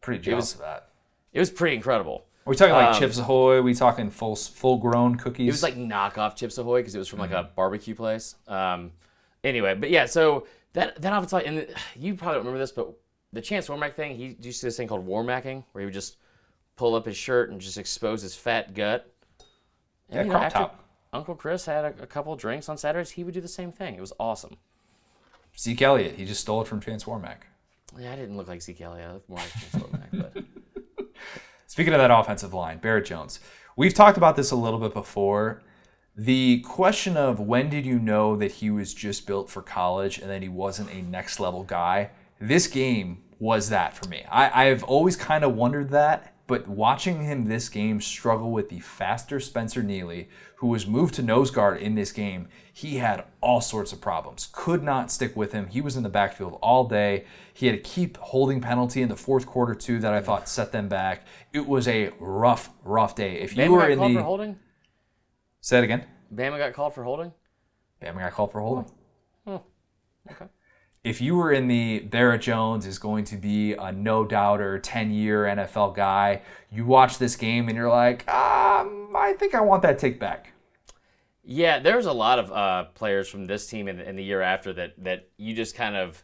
Pretty jealous was- of that. It was pretty incredible. Are we talking like um, Chips Ahoy? we talking full full grown cookies? It was like knockoff Chips Ahoy because it was from like a barbecue place. Um, anyway, but yeah, so that that offensive line, and you probably don't remember this, but the Chance Warmack thing, he used to do this thing called Warmacking, where he would just pull up his shirt and just expose his fat gut. And, Yeah, you know, crop top. Uncle Chris had a, a couple drinks on Saturdays, he would do the same thing. It was awesome. Zeke Elliott. He just stole it from Chance Warmack. Yeah, I didn't look like Zeke Elliott. I looked more like Chance Warmack, but Speaking of that offensive line, Barrett Jones. We've talked about this a little bit before. The question of when did you know that he was just built for college and that he wasn't a next level guy? This game was that for me. I, I've always kind of wondered that, but watching him this game struggle with the faster Spencer Nealy, who was moved to nose guard in this game, he had all sorts of problems. Could not stick with him. He was in the backfield all day. He had to keep holding penalty in the fourth quarter too that I thought set them back. It was a rough, rough day. If you Bama were got in called the for holding. say it again. Bama got called for holding. Bama got called for holding. Okay. If you were in the Barrett Jones is going to be a no doubter, 10 year NFL guy, you watch this game and you're like, um, I think I want that take back. Yeah, there's a lot of uh, players from this team and, and the year after that that you just kind of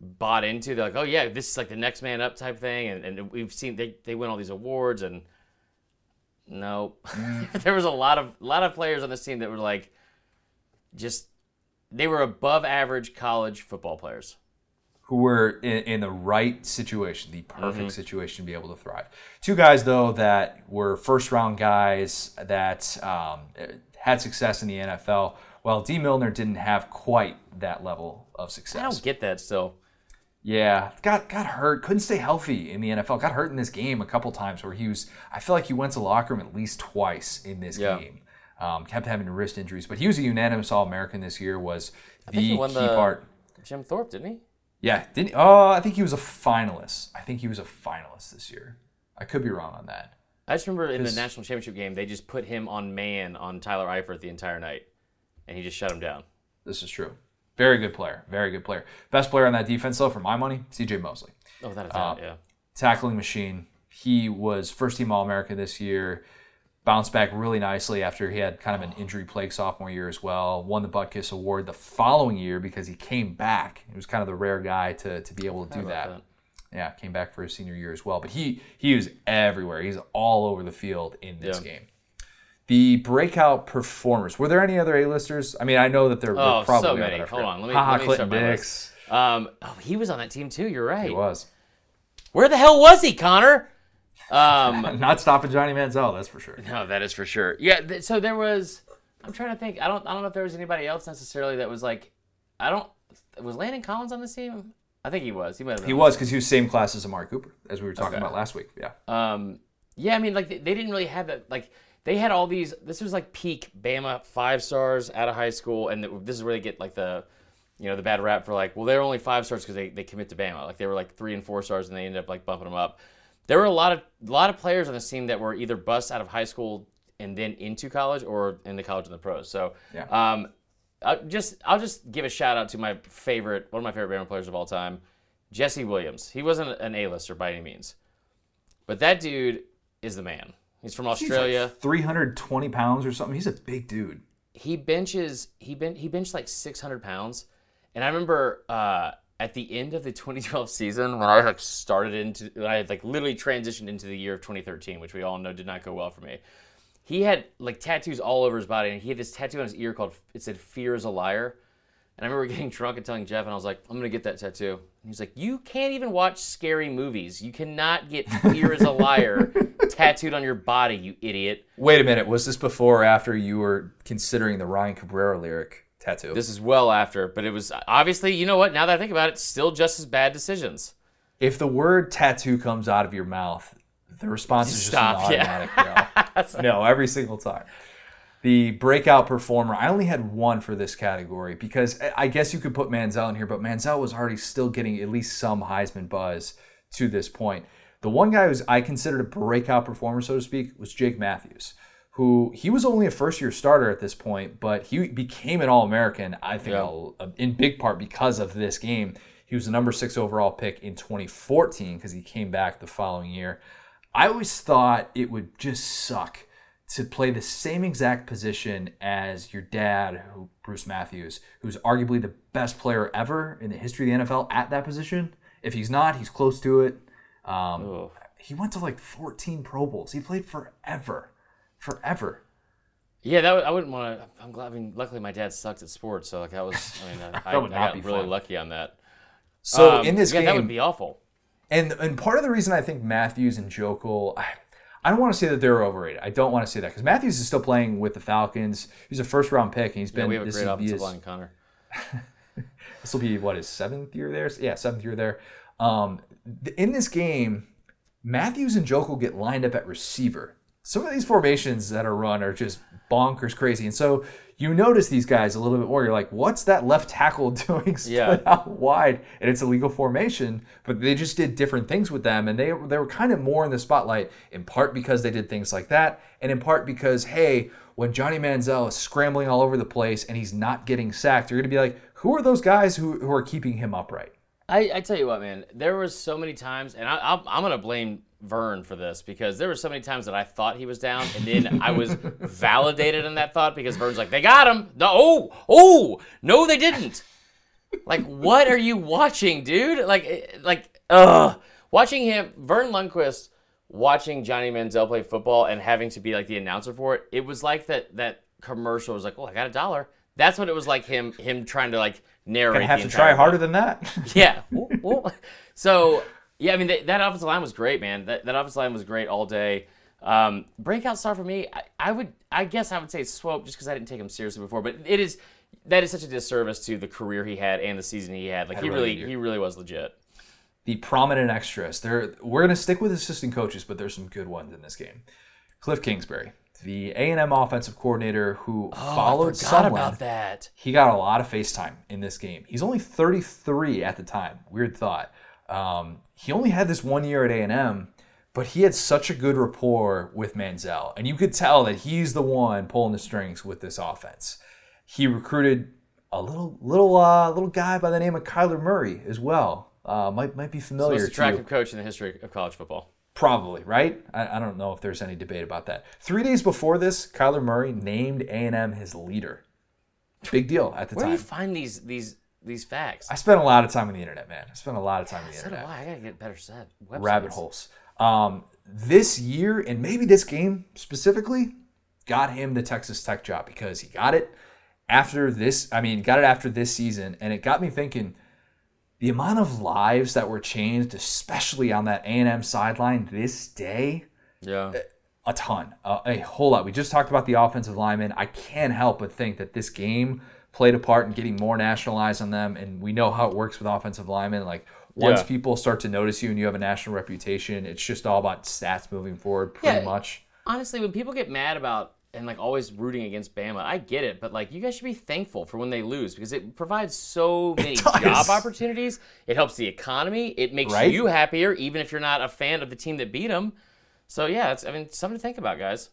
bought into. They're like, oh yeah, this is like the next man up type thing, and, and we've seen they, they win all these awards, and no, there was a lot of a lot of players on this team that were like, just they were above average college football players. who were in, in the right situation, the perfect situation to be able to thrive. Two guys, though, that were first round guys that um, had success in the NFL. Well, Dee Milner didn't have quite that level of success. I don't get that still. Yeah, got got hurt. Couldn't stay healthy in the NFL. Got hurt in this game a couple times where he was. I feel like he went to the locker room at least twice in this Yeah. game. Um, kept having wrist injuries, but he was a unanimous All American this year. Was the think he key the- part. Jim Thorpe didn't he? Yeah, didn't? Oh, I think he was a finalist. I think he was a finalist this year. I could be wrong on that. I just remember in the national championship game, they just put him on man on Tyler Eifert the entire night, and he just shut him down. This is true. Very good player. Very good player. Best player on that defense, though, for my money, C.J. Mosley. Oh, without a doubt, Uh, yeah. tackling machine. He was first team All American this year. Bounced back really nicely after he had kind of an injury plague sophomore year as well. Won the Butkus Award the following year because he came back. He was kind of the rare guy to, to be able to do that. that. Yeah, came back for his senior year as well. But he he was everywhere. He's all over the field in this Yeah. game. The breakout performers. Were there any other A-listers? I mean, I know that there, there Oh, probably so many. Hold on, let me- Haha, let me Clinton. Dix. Um, oh, he was on that team too. You're right. He was. Where the hell was he, Connor? Um, Not stopping Johnny Manziel, that's for sure. no, that is for sure. Yeah. Th- so there was. I'm trying to think. I don't. I don't know if there was anybody else necessarily that was like. I don't. Was Landon Collins on this team? I think he was. He might have. Been He was because he was same class as Amari Cooper, as we were talking Okay. about last week. Yeah. Um, yeah, I mean, like they, they didn't really have that. Like they had all these. This was like peak Bama five stars out of high school, and th- this is where they get like the, you know, the bad rap for like, well, they're only five stars because they they commit to Bama. Like they were like three and four stars, and they ended up like bumping them up. There were a lot of a lot of players on this team that were either bust out of high school and then into college or in the college and the pros. So Yeah. um, I just I'll just give a shout out to my favorite one of my favorite Bama players of all time, Jesse Williams. He wasn't an A-lister by any means, but that dude is the man. He's from He's Australia. like 320 pounds or something. He's a big dude. he benches he ben he benched like 600 pounds and i remember uh at the end of the 2012 season when i like started into i had like literally transitioned into the year of 2013 which we all know did not go well for me. He had like tattoos all over his body and he had this tattoo on his ear called it said fear is a liar. And i remember getting drunk and telling jeff and i was like i'm gonna get that tattoo. And he's like you can't even watch scary movies. You cannot get fear is a liar tattooed on your body you idiot. Wait a minute. Was this before or after you were considering the Ryan Cabrera lyric tattoo? This is well after, but it was obviously, you know what? Now that I think about it, still just as bad decisions. if the word tattoo comes out of your mouth, the response is just Stop, yeah. automatic no. no, every single time. The breakout performer, I only had one for this category because I- guess you could put Manziel in here, but Manziel was already still getting at least some Heisman buzz to this point. The one guy who's I considered a breakout performer, so to speak, was Jake Matthews, who he was only a first year starter at this point, but he became an All American, I think, Yeah. in big part because of this game. He was the number six overall pick in 2014 because he came back the following year. I always thought it would just suck to play the same exact position as your dad, who Bruce Matthews, who's arguably the best player ever in the history of the NFL at that position. If he's not, he's close to it. Um, he went to like 14 Pro Bowls. He played forever, forever. Yeah, that would, I wouldn't want to. I'm glad. I mean, luckily my dad sucked at sports, so like I was. I mean, I, I, I got really fun. lucky on that. So Um, in this yeah, game, that would be awful. And and part of the reason I think Matthews and Joeckel, I, I don't want to say that they're overrated. I don't want to say that because Matthews is still playing with the Falcons. He's a first round pick, and he's been we have a this great offensive his- line, Connor. this will be what his seventh year there. Yeah, seventh year there. Um, in this game, Matthews and Joeckel get lined up at receiver. Some of these formations that are run are just bonkers crazy, and so you notice these guys a little bit more. You're like, what's that left tackle doing split Yeah. out wide? And it's a legal formation, but they just did different things with them, and they they were kind of more in the spotlight in part because they did things like that, and in part because hey, when Johnny Manziel is scrambling all over the place and he's not getting sacked, you're gonna be like, who are those guys who who are keeping him upright? I, I tell you what, man. There was so many times, and I, I'm, I'm gonna blame Verne for this because there were so many times that I thought he was down, and then I was validated in that thought because Verne's like, "They got him." No, oh, oh, no, they didn't. Like, what are you watching, dude? Like, eh, like, ugh, watching him, Verne Lundquist, watching Johnny Manziel play football and having to be like the announcer for it. It was like that that commercial was like, "Oh, I got a dollar." That's what it was like him him trying to like narrate. Gonna have to try harder than that. yeah. So yeah, I mean that, that offensive line was great, man. That, that offensive line was great all day. Um, breakout star for me, I, I would, I guess I would say Swope, just because I didn't take him seriously before. But it is that is such a disservice to the career he had and the season he had. Like he really really, he really was legit. the prominent extras. There, we're gonna stick with assistant coaches, but there's some good ones in this game. Cliff Kingsbury, the A and M offensive coordinator, who followed Oh, I forgot someone. about that. He got a lot of FaceTime in this game. He's only 33 at the time. Weird thought. Um, he only had this one year at A&M, but he had such a good rapport with Manziel, and you could tell that he's the one pulling the strings with this offense. He recruited a little little uh, little guy by the name of Kyler Murray as well. Uh, might might be Most familiar to you. attractive coach in the history of college football. Probably, right? I, I don't know if there's any debate about that. Three days before this, Kyler Murray named A&M his leader. Big deal at the time. Where do you find these these these facts? I spent a lot of time on the internet, man. I spent a lot of time on the so internet. I. I gotta get better set. Websites. Rabbit holes. Um, this year, and maybe this game specifically, got him the Texas Tech job because he got it after this. I mean, got it after this season, and it got me thinking. The amount of lives that were changed, especially on that A&M sideline this day, Yeah. a ton, uh, a whole lot. We just talked about the offensive linemen. I can't help but think that this game played a part in getting more nationalized on them, and we know how it works with offensive linemen. Like once Yeah. people start to notice you and you have a national reputation, it's just all about stats moving forward, pretty Yeah. much. honestly, when people get mad about and like always rooting against Bama. I get it, but like you guys should be thankful for when they lose because it provides so many job opportunities. It helps the economy. It makes Right? you happier, even if you're not a fan of the team that beat them. So yeah, it's I mean something to think about, guys.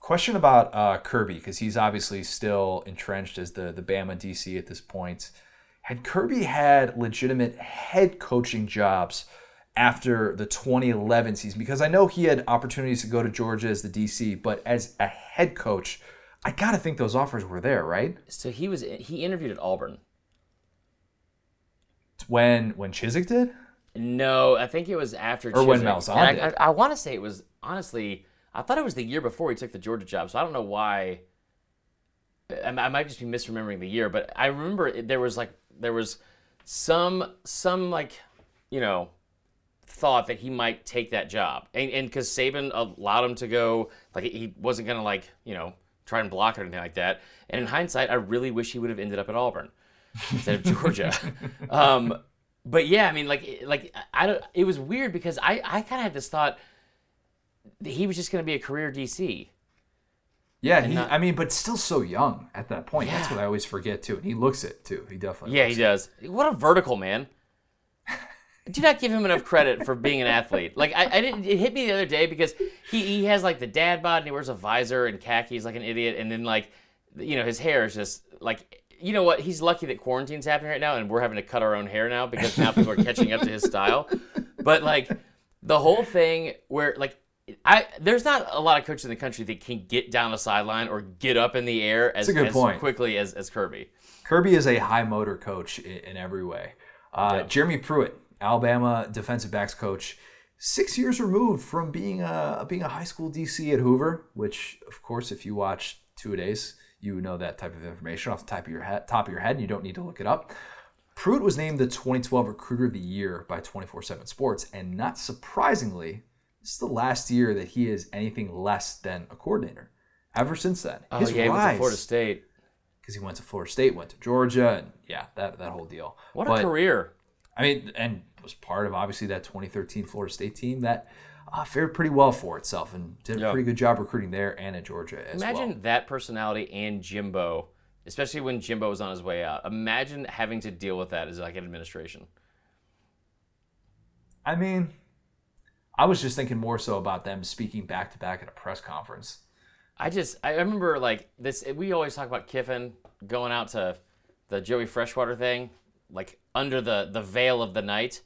Question about uh, Kirby because he's obviously still entrenched as the the Bama DC at this point. Had Kirby had legitimate head coaching jobs after the 2011 season? Because I know he had opportunities to go to Georgia as the DC, but as a head coach, I gotta think those offers were there, right? So he was he interviewed at Auburn. When when Chizik did? No, I think it was after Or when. Malzahn I, did. I, I want to say it was honestly. I thought it was the year before he took the Georgia job, so I don't know why. I, I might just be misremembering the year, but I remember it- there was like there was some some like you know thought that he might take that job, and and because Saban allowed him to go, like he wasn't gonna like you know try and block it or anything like that. And in hindsight, I really wish he would have ended up at Auburn instead of Georgia. um, but yeah, I mean, like, like I don't. It was weird because I, I kind of had this thought that he was just going to be a career DC. Yeah, he, not- I mean, but still so young at that point. That's what I always forget too. And he looks it too. He definitely. Yeah, he it. does. What a vertical man. Do not give him enough credit for being an athlete. Like I, I didn't. It hit me the other day because he, he has like the dad bod and he wears a visor and khakis like an idiot, and then like, you know, his hair is just like. You know what? He's lucky that quarantine's happening right now, and we're having to cut our own hair now because now people are catching up to his style. But like, the whole thing where like I there's not a lot of coaches in the country that can get down the sideline or get up in the air as, as quickly as, as Kirby. Kirby is a high motor coach in, in every way. Uh, Jeremy Pruitt, Alabama defensive backs coach, six years removed from being a being a high school DC at Hoover. Which, of course, if you watch two a days, you know that type of information off the top of your head. Top of your head, and you don't need to look it up. Pruitt was named the 2012 Recruiter of the Year by 24/7 Sports, and not surprisingly, this is the last year that he is anything less than a coordinator. Ever since then, Oh his yeah, he went to Florida State. because he went to Florida State, went to Georgia, and yeah, that that whole deal. What But, a career! I mean, and was part of obviously that 2013 Florida State team that uh, fared pretty well for itself and did a pretty good job recruiting there and at Georgia as Imagine well. that personality and Jimbo, especially when Jimbo was on his way out. Imagine having to deal with that as like an administration. I mean, I was just thinking more so about them speaking back to back at a press conference. I just I remember like this. We always talk about Kiffin going out to the Joey Freshwater thing, like under the the veil of the night.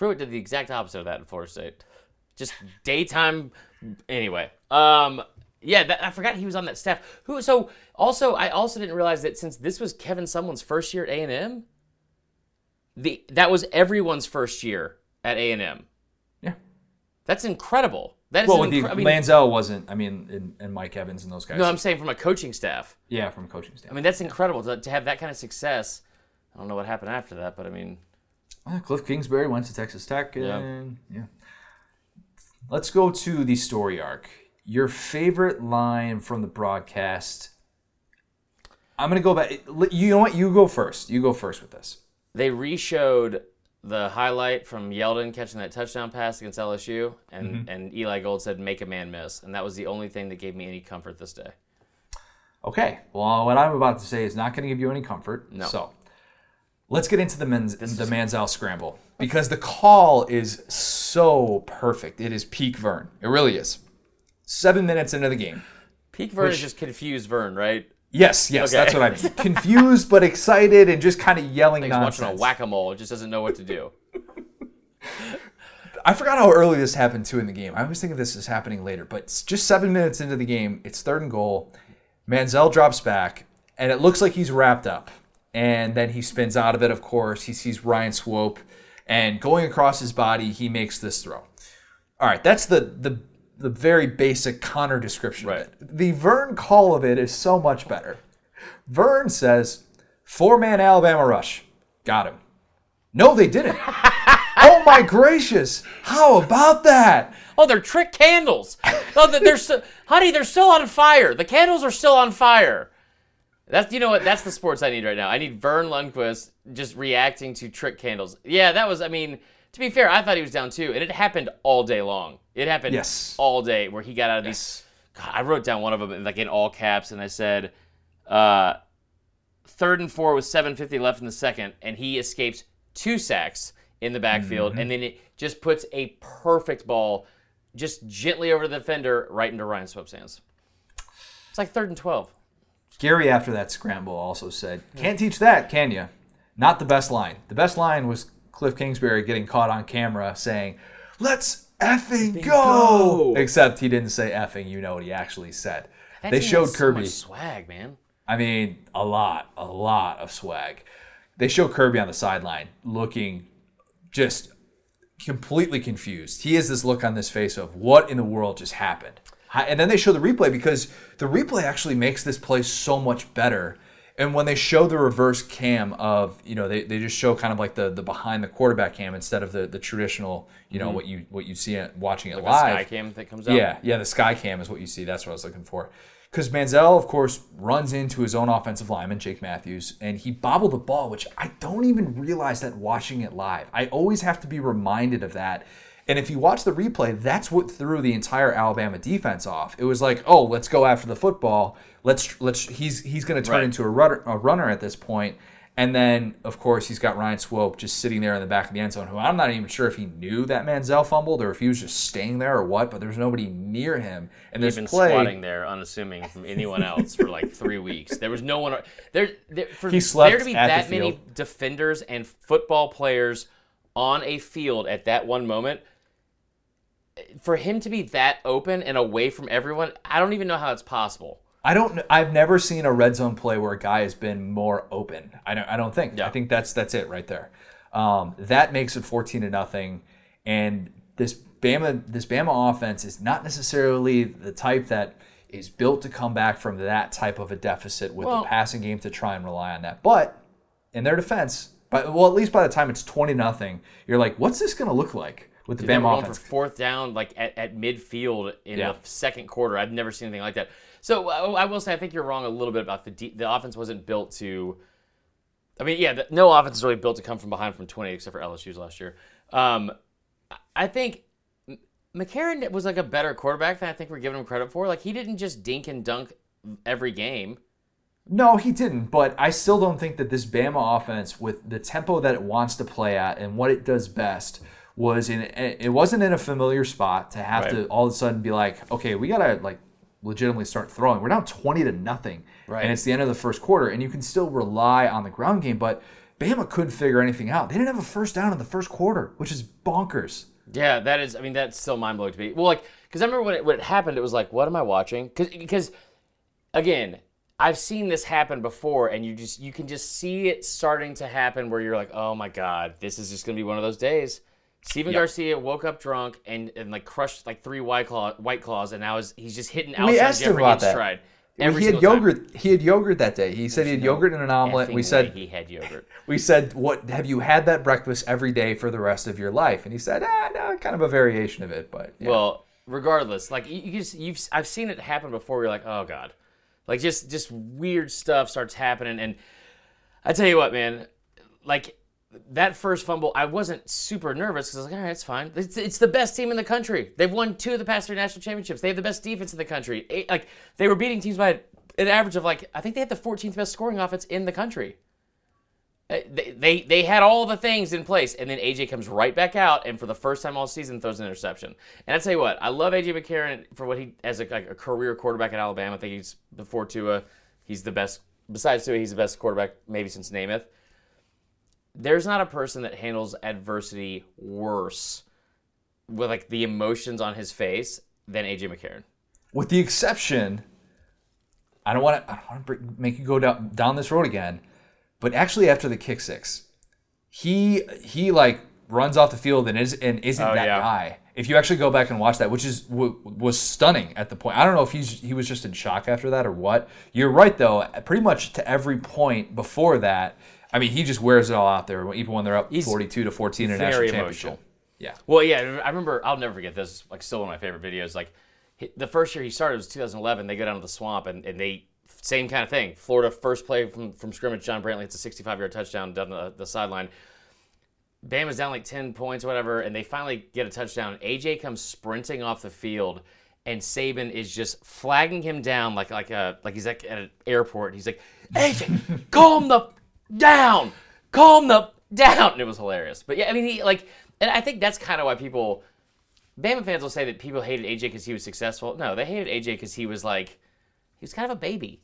Pruitt did the exact opposite of that in Florida State. Just daytime. Anyway, um, yeah, that, I forgot he was on that staff. Who? So also, I also didn't realize that since this was Kevin Sumlin's first year at A and M, the that was everyone's first year at A and M. Yeah. That's incredible. That is Well, an the, I mean, Manziel wasn't. I mean, and, and Mike Evans and those guys. no, I'm saying from a coaching staff. yeah, from a coaching staff. I mean, that's incredible to, to have that kind of success. I don't know what happened after that, but I mean, Uh, Cliff Kingsbury went to Texas Tech, and yeah. Let's go to the story arc. Your favorite line from the broadcast. I'm gonna go back. You know what? You go first. You go first with this. they re-showed the highlight from Yeldon catching that touchdown pass against LSU, and and Eli Gold said, "Make a man miss," and that was the only thing that gave me any comfort this day. Okay. Well, what I'm about to say is not going to give you any comfort. No. So let's get into the men's the Manziel scramble because the call is so perfect. It is peak Verne. It really is. Seven minutes into the game. Peak Verne is just confused Verne, right? Yes, yes, Okay. that's what I mean. Confused but excited and just kind of yelling He's nonsense. watching a whack-a-mole, just doesn't know what to do. I forgot how early this happened too in the game. I always think of this as happening later, but it's just seven minutes into the game, it's third and goal. Manziel drops back, and it looks like he's wrapped up. And then he spins out of it, of course. He sees Ryan Swope, and going across his body, he makes this throw. All right, that's the the the very basic Connor description Right. of it. The Verne call of it is so much better. Verne says, four man Alabama rush. Got him. No, they didn't. oh my gracious. How about that? Oh, they're trick candles. Oh, they're, they're still, honey, they're still on fire. The candles are still on fire. That's you know what? That's the sports I need right now. I need Verne Lundquist just reacting to trick candles. Yeah, that was. I mean, to be fair, I thought he was down too, and it happened all day long. It happened Yes. all day where he got out of Yes. these God, I wrote down one of them like in all caps, and I said, uh, third and four with 7:50 left in the second, and he escapes two sacks in the backfield, and then it just puts a perfect ball just gently over the defender right into Ryan Swope's hands. It's like third and 12. Gary, after that scramble, also said, Can't teach that, can you? Not the best line. The best line was Cliff Kingsbury getting caught on camera saying, Let's effing go! go! Except he didn't say effing, you know what he actually said. That they showed so Kirby. swag, man. I mean, a lot, a lot of swag. They show Kirby on the sideline looking just completely confused. He has this look on this face of what in the world just happened. And then they show the replay because the replay actually makes this play so much better. And when they show the reverse cam of, you know, they, they just show kind of like the, the behind the quarterback cam instead of the, the traditional, you know, mm-hmm. what you what you see it watching it The live. sky cam that comes out. Yeah, yeah, the sky cam is what you see. That's what I was looking for. Because Manziel, of course, runs into his own offensive lineman, Jake Matthews, and he bobbled the ball, which I don't even realize that watching it live. I always have to be reminded of that. And if you watch the replay, that's what threw the entire Alabama defense off. It was like, oh, let's go after the football. Let's let's he's he's going to turn Right. into a runner, a runner at this point. And then, of course, he's got Ryan Swope just sitting there in the back of the end zone, who I'm not even sure if he knew that Manziel fumbled or if he was just staying there or what, but there's nobody near him. And He's been play, squatting there, unassuming from anyone else for like three weeks. There was no one there. there for there to be that many defenders and football players on a field at that one moment. For him to be that open and away from everyone, I don't even know how it's possible. I don't. I've never seen a red zone play where a guy has been more open. I don't. I don't think. Yeah. I think that's that's it right there. Um, that makes it fourteen to nothing. And this Bama this Bama offense is not necessarily the type that is built to come back from that type of a deficit with Well- the passing game to try and rely on that. But in their defense, but well, at least by the time it's twenty nothing, you're like, what's this going to look like with the were Bama going for offense? fourth down, like at, at midfield in Yeah. the second quarter. I've never seen anything like that. So uh, I will say, I think you're wrong a little bit about the de- the offense wasn't built to. I mean, yeah, the, no offense is really built to come from behind from 20, except for LSU's last year. Um, I think McCarron was like a better quarterback than I think we're giving him credit for. Like he didn't just dink and dunk every game. No, he didn't. But I still don't think that this Bama offense, with the tempo that it wants to play at and what it does best, was in. It wasn't in a familiar spot to have Right. to all of a sudden be like, okay, we gotta like legitimately start throwing. We're down twenty to nothing, Right. and it's the end of the first quarter, and you can still rely on the ground game, but. Bama couldn't figure anything out. They didn't have a first down in the first quarter, which is bonkers. Yeah, that is. I mean, that's still mind blowing to me. Well, like, because I remember when it, when it happened, it was like, what am I watching? Because, again, I've seen this happen before, and you just you can just see it starting to happen where you're like, oh my god, this is just gonna be one of those days. Steven Garcia woke up drunk and, and like crushed like three white claw white claws, and now is he's just hitting We outside asked him about that. stride. he had single time. yogurt. He had yogurt that day. He said he had yogurt in an omelet. We said he had yogurt. we said, "What have you had that breakfast every day for the rest of your life?" And he said, "Ah, no, kind of a variation of it, but yeah. Well, regardless, like you, you just you've I've seen it happen before. You're like, oh god, like just just weird stuff starts happening, and I tell you what, man, like that first fumble, I wasn't super nervous because I was like, all right, it's fine. It's, it's the best team in the country. They've won two of the past three national championships. They have the best defense in the country. Eight, like they were beating teams by an average of like I think they had the 14th best scoring offense in the country. Uh, They, they they had all the things in place, and then AJ comes right back out, and for the first time all season throws an interception. And I tell you what, I love AJ McCarron for what he as a, like a career quarterback at Alabama. I think he's before Tua, he's the best. Besides Tua, he's the best quarterback maybe since Namath. There's not a person that handles adversity worse with like the emotions on his face than AJ McCarron. with the exception, I don't want to. I don't want to make you go down down this road again. But actually, after the kick six, he he like runs off the field and is and isn't Oh, that yeah. guy. If you actually go back and watch that, which is w- was stunning at the point. I don't know if he's he was just in shock after that or what. You're right though. Pretty much to every point before that, I mean, he just wears it all out there. Even when they're up He's 42 to 14 in a national championship. emotional. Yeah. Well, yeah, I remember. I'll never forget this. Like, still one of my favorite videos. Like, the first year he started was 2011. They go down to the swamp, and, and they same kind of thing. Florida first play from from scrimmage. John Brantley hits a 65 yard touchdown down the, the sideline. Bama's down like 10 points, whatever, and they finally get a touchdown. AJ comes sprinting off the field, and Saban is just flagging him down like like a like he's like at an airport. He's like, AJ, calm the down, calm the down. And it was hilarious. But yeah, I mean, he like, and I think that's kind of why people, Bama fans will say that people hated AJ because he was successful. No, they hated AJ because he was like, he was kind of a baby.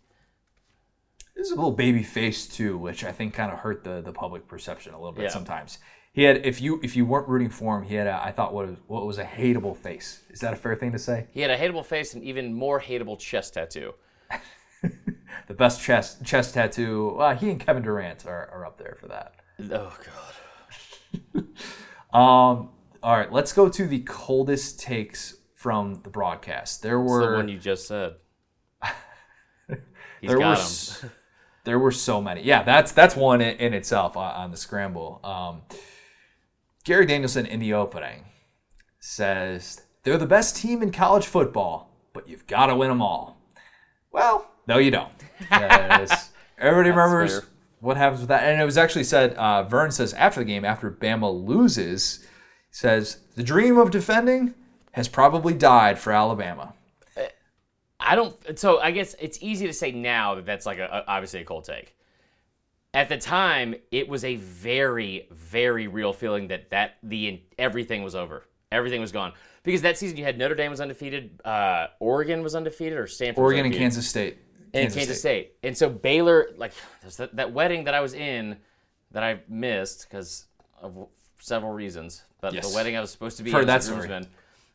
There's a little baby face too, which I think kind of hurt the the public perception a little bit Yeah. sometimes. He had if you if you weren't rooting for him, he had a, I thought what was, what was a hateable face. Is that a fair thing to say? He had a hateable face and even more hateable chest tattoo. The best chest chest tattoo. Well, he and Kevin Durant are, are up there for that. Oh God. Um, all right, let's go to the coldest takes from the broadcast. There It's were the one you just said. There were him. there were so many. Yeah, that's that's one in, in itself on, on the scramble. Um, Gary Danielson in the opening says they're the best team in college football, but you've got to win them all. Well, no, you don't. Yes. Everybody remembers fair. what happens with that, and it was actually said. Uh, Verne says after the game, after Bama loses, says the dream of defending has probably died for Alabama. I don't. So I guess it's easy to say now that that's like a, a- obviously a cold take. At the time, it was a very, very real feeling that that the everything was over, everything was gone. Because that season you had Notre Dame was undefeated, uh, Oregon was undefeated, or Stanford. was Oregon and. Kansas State. And Kansas, State. And so Baylor, like that, that wedding that I was in that I missed because of several reasons. But Yes. the wedding I was supposed to be Heard in that story. groomsman,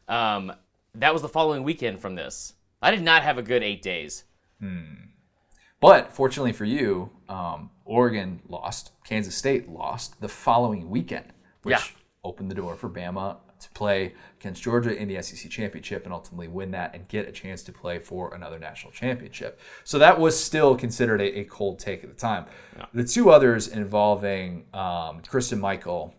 um, that was the following weekend from this. I did not have a good eight days. But fortunately for you, um, Oregon lost, Kansas State lost the following weekend, which Yeah. opened the door for Bama to play against Georgia in the SEC championship and ultimately win that and get a chance to play for another national championship. So that was still considered a, a cold take at the time. The two others involving um, Christine Michael,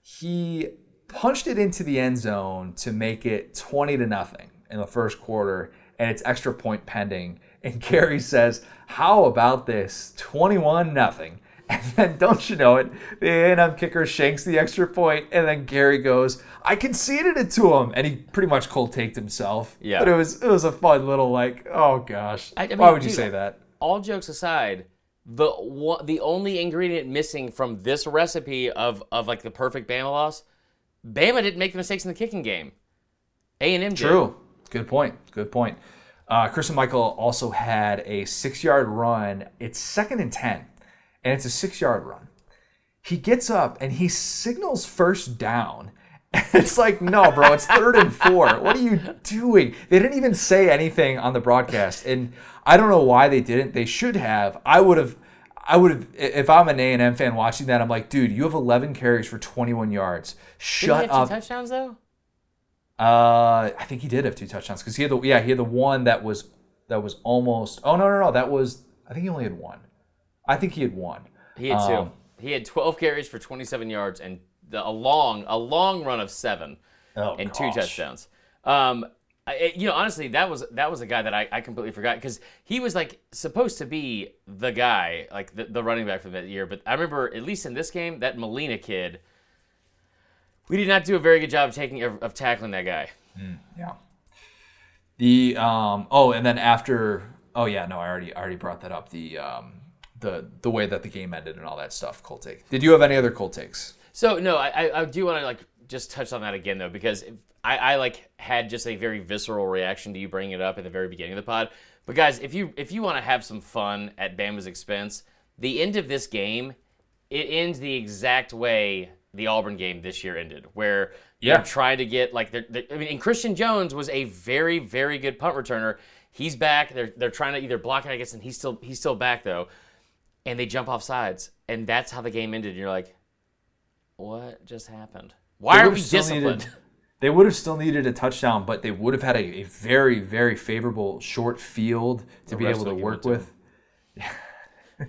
he punched it into the end zone to make it 20 to nothing in the first quarter and it's extra point pending and Gary says how about this 21 nothing and then don't you know it the A&M kicker shanks the extra point and then Gary goes I conceded it to him and he pretty much cold taked himself Yeah. but it was it was a fun little like oh gosh I- I why mean, would you say that All jokes aside, the one, the only ingredient missing from this recipe of of like the perfect Bama loss, Bama didn't make the mistakes in the kicking game. A and M. True. Good point. Good point. Uh, Christine Michael also had a six yard run. It's second and 10, and it's a six yard run. He gets up and he signals first down. It's like, no, bro, it's third and four. What are you doing? They didn't even say anything on the broadcast, and I don't know why they didn't. They should have. I would have. I would have. If I'm an A and M fan watching that, I'm like, dude, you have 11 carries for 21 yards. Shut have two up. touchdowns though? Uh, I think he did have two touchdowns because he had the yeah he had the one that was that was almost oh no no no that was I think he only had one. I think he had one. He had two. Um, He had 12 carries for 27 yards and the, a long a long run of seven Oh, and two touchdowns. Um, I, you know, honestly, that was that was a guy that I, I completely forgot because he was like supposed to be the guy, like the, the running back for that year. But I remember at least in this game, that Malena kid, we did not do a very good job of taking of, of tackling that guy. Yeah. The um oh and then after oh yeah no I already I already brought that up the um the the way that the game ended and all that stuff cold take. Did you have any other cold takes? So no, I, I, do want to like just touch on that again though because I, I like had just a very visceral reaction to you bringing it up at the very beginning of the pod. But guys, if you if you want to have some fun at Bama's expense, the end of this game it ends the exact way the Auburn game this year ended, where Yeah. they're trying to get like they're, they're- I mean, and Christion Jones was a very very good punt returner. He's back. They're they're trying to either block it, I guess, and he's still he's still back though, and they jump off sides, and that's how the game ended. And you're like, what just happened? Why They are would've we still disciplined? needed- they would have still needed a touchdown, but they would have had a, a very, very favorable short field to be able to work it to with.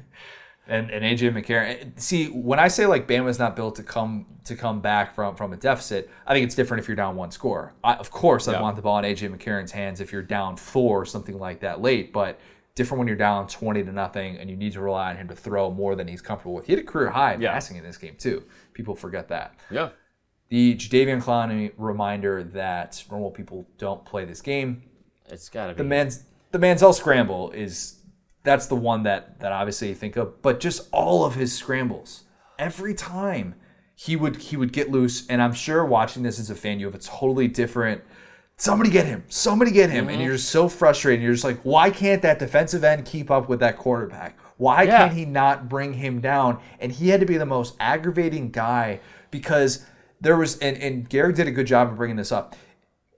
and and AJ McCarron. See, when I say like Bama's not built to come to come back from from a deficit, I think it's different if you're down one score. I, of course, I Yeah. want the ball in AJ McCarron's hands if you're down four or something like that late, but different when you're down 20 to nothing and you need to rely on him to throw more than he's comfortable with. He had a career high in Yeah. passing in this game too. People forget that. yeah. The Jadeveon Clowney reminder that normal people don't play this game. It's got to be. The man's the Manziel scramble is that's the one that that obviously you think of, but just all of his scrambles every time he would he would get loose, and I'm sure watching this as a fan, you have a totally different. Somebody get him! Somebody get him! And mm-hmm. you're just so frustrated. You're just like, why can't that defensive end keep up with that quarterback? Why Yeah. can't he not bring him down? And he had to be the most aggravating guy because there was, and, and Gary did a good job of bringing this up.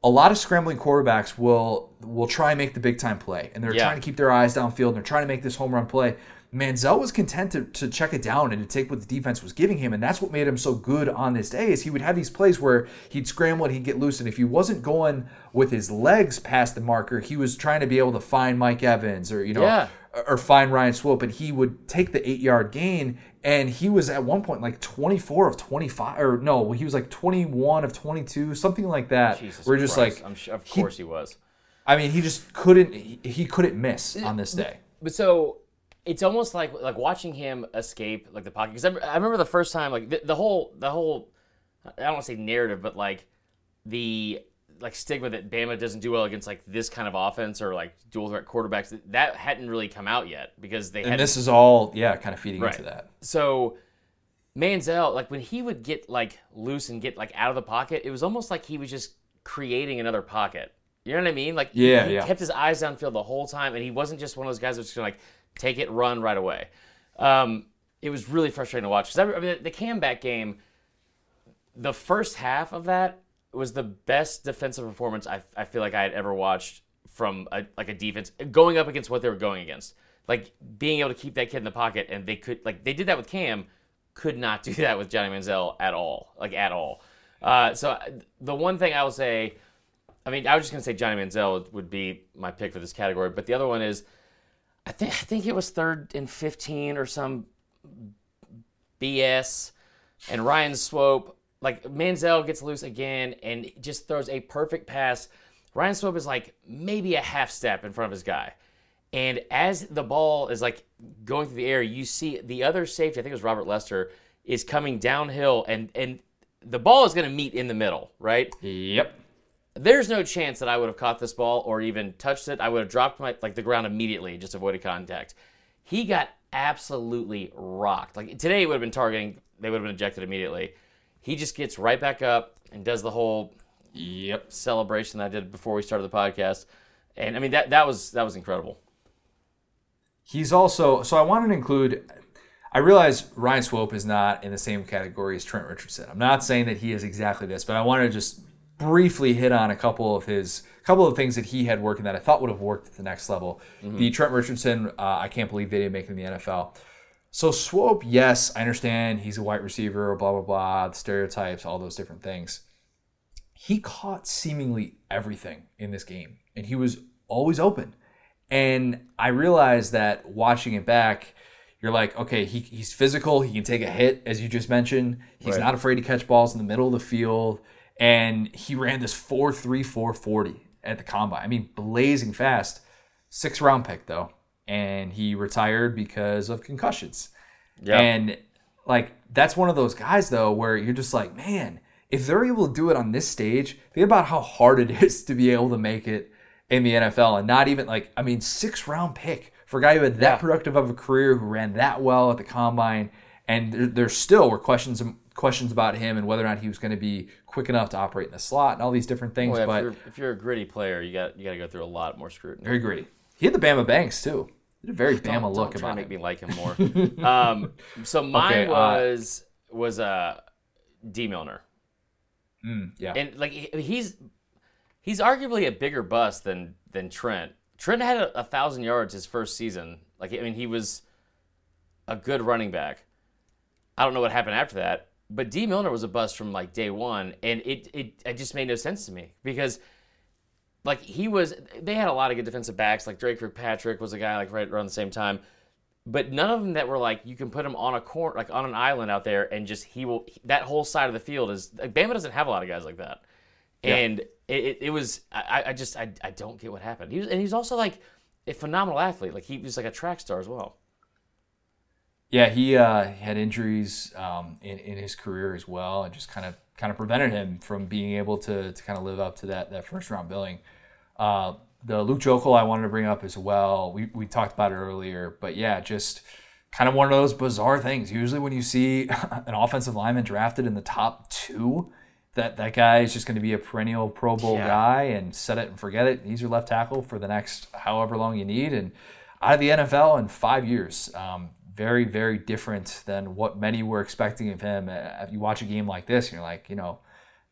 A lot of scrambling quarterbacks will will try and make the big time play, and they're Yeah. trying to keep their eyes downfield, and they're trying to make this home run play. Manziel was content to, to check it down and to take what the defense was giving him, and that's what made him so good on this day. Is he would have these plays where he'd scramble and he'd get loose, and if he wasn't going with his legs past the marker, he was trying to be able to find Mike Evans or you know Yeah. or find Ryan Swope, and he would take the eight yard gain. And he was at one point like 24 of 25, or no, he was like 21 of 22, something like that. Jesus We're just Christ. like, I'm sure, of he- course he was. I mean, he just couldn't, he, he couldn't miss on this day. But so it's almost like like watching him escape like the pocket because I, I remember the first time like the, the whole the whole I don't want to say narrative but like the like stigma that Bama doesn't do well against like this kind of offense or like dual threat quarterbacks that hadn't really come out yet because they And this is all, yeah, kind of feeding Right. into that. so Manziel, like when he would get like loose and get like out of the pocket, it was almost like he was just creating another pocket. You know what I mean? Like Yeah, he, yeah. kept his eyes downfield the whole time, and he wasn't just one of those guys that's just gonna like take it, run right away. Um, it was really frustrating to watch because I, I mean the comeback game, the first half of that was the best defensive performance I, I feel like I had ever watched from a, like a defense going up against what they were going against. Like being able to keep that kid in the pocket, and they could like they did that with Cam, could not do that with Johnny Manziel at all, like at all. Uh, so uh, the one thing I will say, I mean, I was just gonna say Johnny Manziel would be my pick for this category, but the other one is, I think I think it was third and fifteen or some BS, and Ryan Swope like Manziel gets loose again and just throws a perfect pass. Ryan Swope is like maybe a half step in front of his guy. And as the ball is like going through the air, you see the other safety, I think it was Robert Lester, is coming downhill and and the ball is going to meet in the middle, right? Yep. There's no chance that I would have caught this ball or even touched it. I would have dropped my like the ground immediately, just avoided contact. He got absolutely rocked. Like today, it would have been targeting. They would have been ejected immediately. He just gets right back up and does the whole Yep. celebration that I did before we started the podcast. And I mean that that was that was incredible. He's also so I wanted to include. I realize Ryan Swope is not in the same category as Trent Richardson. I'm not saying that he is exactly this, but I wanted to just briefly hit on a couple of his couple of things that he had working that I thought would have worked at the next level. The Trent Richardson, uh, I can't believe they didn't make in the NFL. So Swope, yes, I understand he's a wide receiver, blah blah blah, the stereotypes, all those different things. He caught seemingly everything in this game, and he was always open. And I realized that watching it back, you're like, okay, he, he's physical. He can take a hit, as you just mentioned. He's Right. not afraid to catch balls in the middle of the field. And he ran this 4 3 4 40 at the combine. I mean, blazing fast. Six round pick, though. And he retired because of concussions. Yeah. And like that's one of those guys though where you're just like, man, if they're able to do it on this stage, think about how hard it is to be able to make it in the NFL and not even like I mean, six round pick for a guy who had that Yeah. productive of a career, who ran that well at the combine, and there, there still were questions questions about him and whether or not he was going to be quick enough to operate in the slot and all these different things. Well, if, but you're, if you're a gritty player, you got you got to go through a lot more scrutiny. very gritty. He had the Bama Banks too. He had a very Bama don't, look don't try about to make him. me like him more. um, so mine Okay, uh, was was uh, Dee Milner, Mm, yeah. and like he's he's arguably a bigger bust than than Trent. Trent had a, a thousand yards his first season. Like I mean, he was a good running back. I don't know what happened after that, but Dee Milner was a bust from like day one, and it it, it just made no sense to me because like he was they had a lot of good defensive backs like Dre Kirkpatrick was a guy like right around the same time but none of them that were like you can put him on a corner like on an island out there and just he will that whole side of the field is like Bama doesn't have a lot of guys like that. And it, it, it was I, I just I, I don't get what happened. He was and he's also like a phenomenal athlete. Like he was like a track star as well Yeah, he uh, had injuries um, in, in his career as well, and just kind of kind of prevented him from being able to, to kind of live up to that that first round billing. Uh, the Luke Joeckel I wanted to bring up as well. We, we talked about it earlier, but yeah, just kind of one of those bizarre things. Usually, when you see an offensive lineman drafted in the top two, that that guy is just going to be a perennial Pro Bowl Yeah. guy and set it and forget it. He's your left tackle for the next however long you need, and out of the NFL in five years. Um, very, very different than what many were expecting of him. Uh, you watch a game like this, you're like, you know,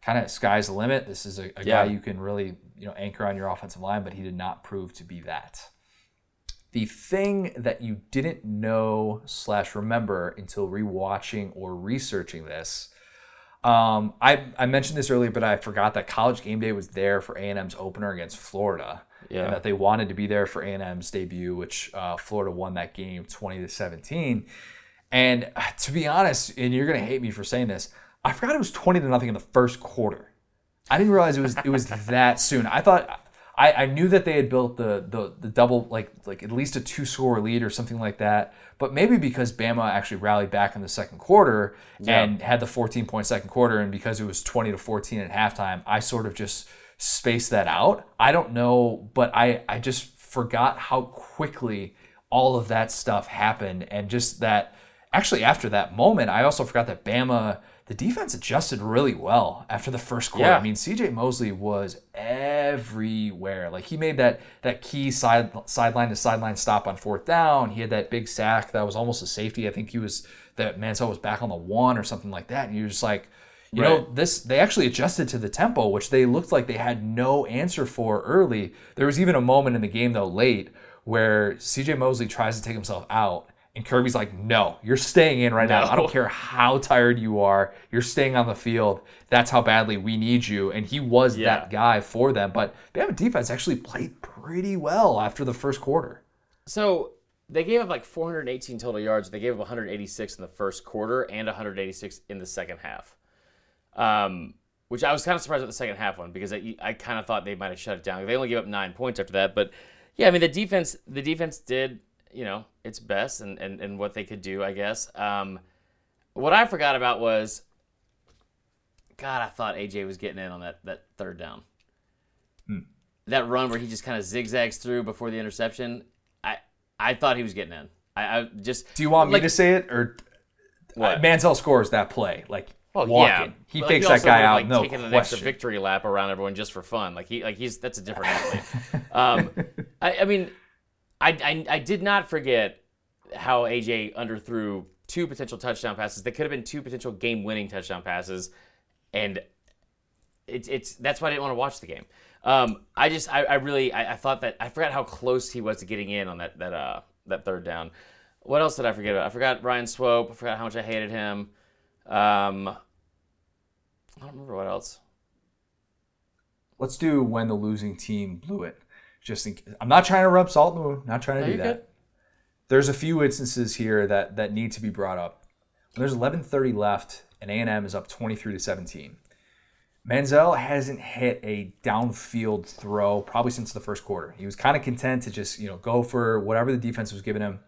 kind of sky's the limit. This is a, a Yeah. guy you can really, you know, anchor on your offensive line, but he did not prove to be that. The thing that you didn't know slash remember until rewatching or researching this, um, I, I mentioned this earlier, but I forgot that College Game Day was there for A&M's opener against Florida, Yeah. and that they wanted to be there for A&M's debut, which uh, Florida won that game twenty to seventeen. And to be honest, and you're gonna hate me for saying this, I forgot it was twenty to nothing in the first quarter. I didn't realize it was it was that soon. I thought I, I knew that they had built the, the the double like like at least a two score lead or something like that. But maybe because Bama actually rallied back in the second quarter and had the 14 point second quarter, and because it was 20 to 14 at halftime, I sort of just spaced that out. I don't know, but I I just forgot how quickly all of that stuff happened, and just that actually after that moment, I also forgot that Bama the defense adjusted really well after the first quarter. Yeah. I mean, CJ Mosley was everywhere. Like he made that that key side sideline to sideline stop on fourth down. He had that big sack that was almost a safety. I think he was that Manziel was back on the one or something like that. And you're just like, you know, this they actually adjusted to the tempo, which they looked like they had no answer for early. There was even a moment in the game though late where CJ Mosley tries to take himself out. And Kirby's like, no, you're staying in right now. I don't care how tired you are. You're staying on the field. That's how badly we need you. And he was Yeah. that guy for them. But Bama defense actually played pretty well after the first quarter. So they gave up like 418 total yards. They gave up 186 in the first quarter and 186 in the second half. Um, which I was kind of surprised with the second half one because I, I kind of thought they might have shut it down. They only gave up nine points after that, but yeah, I mean the defense the defense did you know its best and and, and what they could do, I guess. Um, what I forgot about was, God, I thought AJ was getting in on that that third down that run where he just kind of zigzags through before the interception. I I thought he was getting in. I, I just Do you want me to say it or What? Uh, Manziel scores that play? Like Well, walking. yeah, He But, takes also that guy would've, out. Like, no taking an extra victory lap around everyone just for fun. Like he, like he's that's a different athlete. um, I, I mean, I, I I did not forget how AJ underthrew two potential touchdown passes. They could have been two potential game-winning touchdown passes, and it's it's that's why I didn't want to watch the game. Um, I just I, I really I, I thought that I forgot how close he was to getting in on that that uh that third down. What else did I forget about? I forgot Ryan Swope. I forgot how much I hated him. Um, I don't remember what else. Let's do when the losing team blew it. Just in, I'm not trying to rub salt in the wound. Not trying to No, do that. good. There's a few instances here that that need to be brought up. When there's 11:30 left and A&M is up 23 to 17. Manziel hasn't hit a downfield throw probably since the first quarter. He was kind of content to just you know go for whatever the defense was giving him.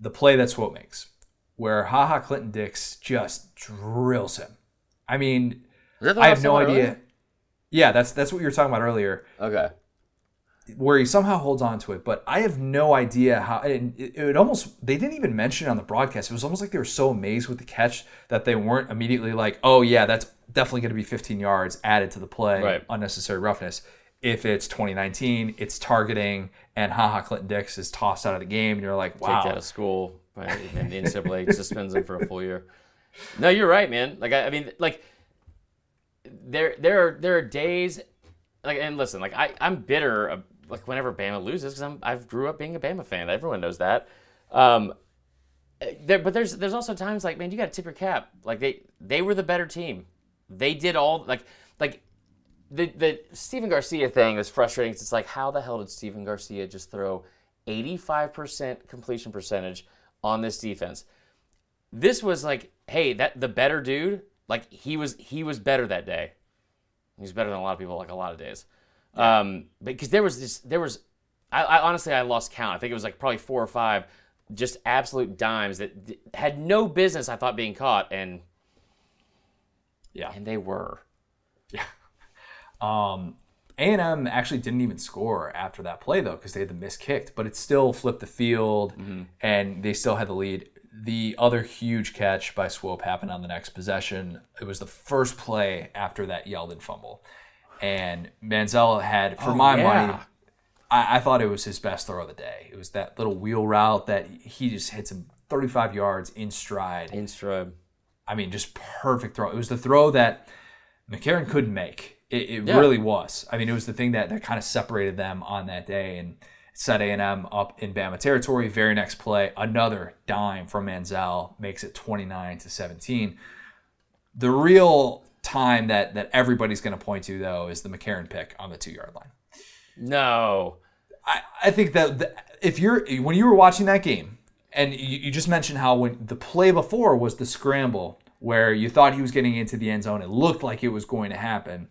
The play that Swope makes, where Ha Ha Clinton Dix just drills him. I mean, Was that the I have no idea. earlier? Yeah, that's that's what you were talking about earlier Okay. where he somehow holds on to it, but I have no idea how. And it, it almost they didn't even mention it on the broadcast. It was almost like they were so amazed with the catch that they weren't immediately like, "Oh yeah, that's definitely going to be 15 yards added to the play, Right. unnecessary roughness." If it's 2019, it's targeting, and Ha Ha, Clinton Dix is tossed out of the game, and you're like, Kicked "Wow, out of school, right, and the NCAA suspends him for a full year. No, you're right, man. Like I, I mean, like there there are there are days like and listen, like I I'm bitter uh, like whenever Bama loses because I'm I've grew up being a Bama fan. Everyone knows that. Um, there, but there's there's also times like man, you got to tip your cap. Like they they were the better team. They did all like like the the Stephen Garcia thing is frustrating. It's like how the hell did Stephen Garcia just throw 85% completion percentage on this defense? This was like, hey, that the better dude, like he was he was better that day. He was better than a lot of people, like a lot of days. Um, because there was this, there was, I, I honestly I lost count. I think it was like probably four or five just absolute dimes that d- had no business, I thought, being caught, and Yeah. and they were. Yeah. Um, A&M actually didn't even score after that play though because they had the miss kicked, but it still flipped the field mm-hmm. and they still had the lead. The other huge catch by Swope happened on the next possession. It was the first play after that Yeldon fumble, and Manziel had, for oh, my yeah. money, I, I thought it was his best throw of the day. It was that little wheel route that he just hits him 35 yards in stride. In stride. I mean, just perfect throw. It was the throw that McCarron couldn't make. It, it Yeah. really was. I mean, it was the thing that, that kind of separated them on that day and set A&M up in Bama territory. Very next play, another dime from Manziel makes it 29 to 17. The real time that that everybody's going to point to though is the McCarron pick on the two yard line. No. I, I think that the, if you're when you were watching that game, and you, you just mentioned how when the play before was the scramble where you thought he was getting into the end zone, it looked like it was going to happen,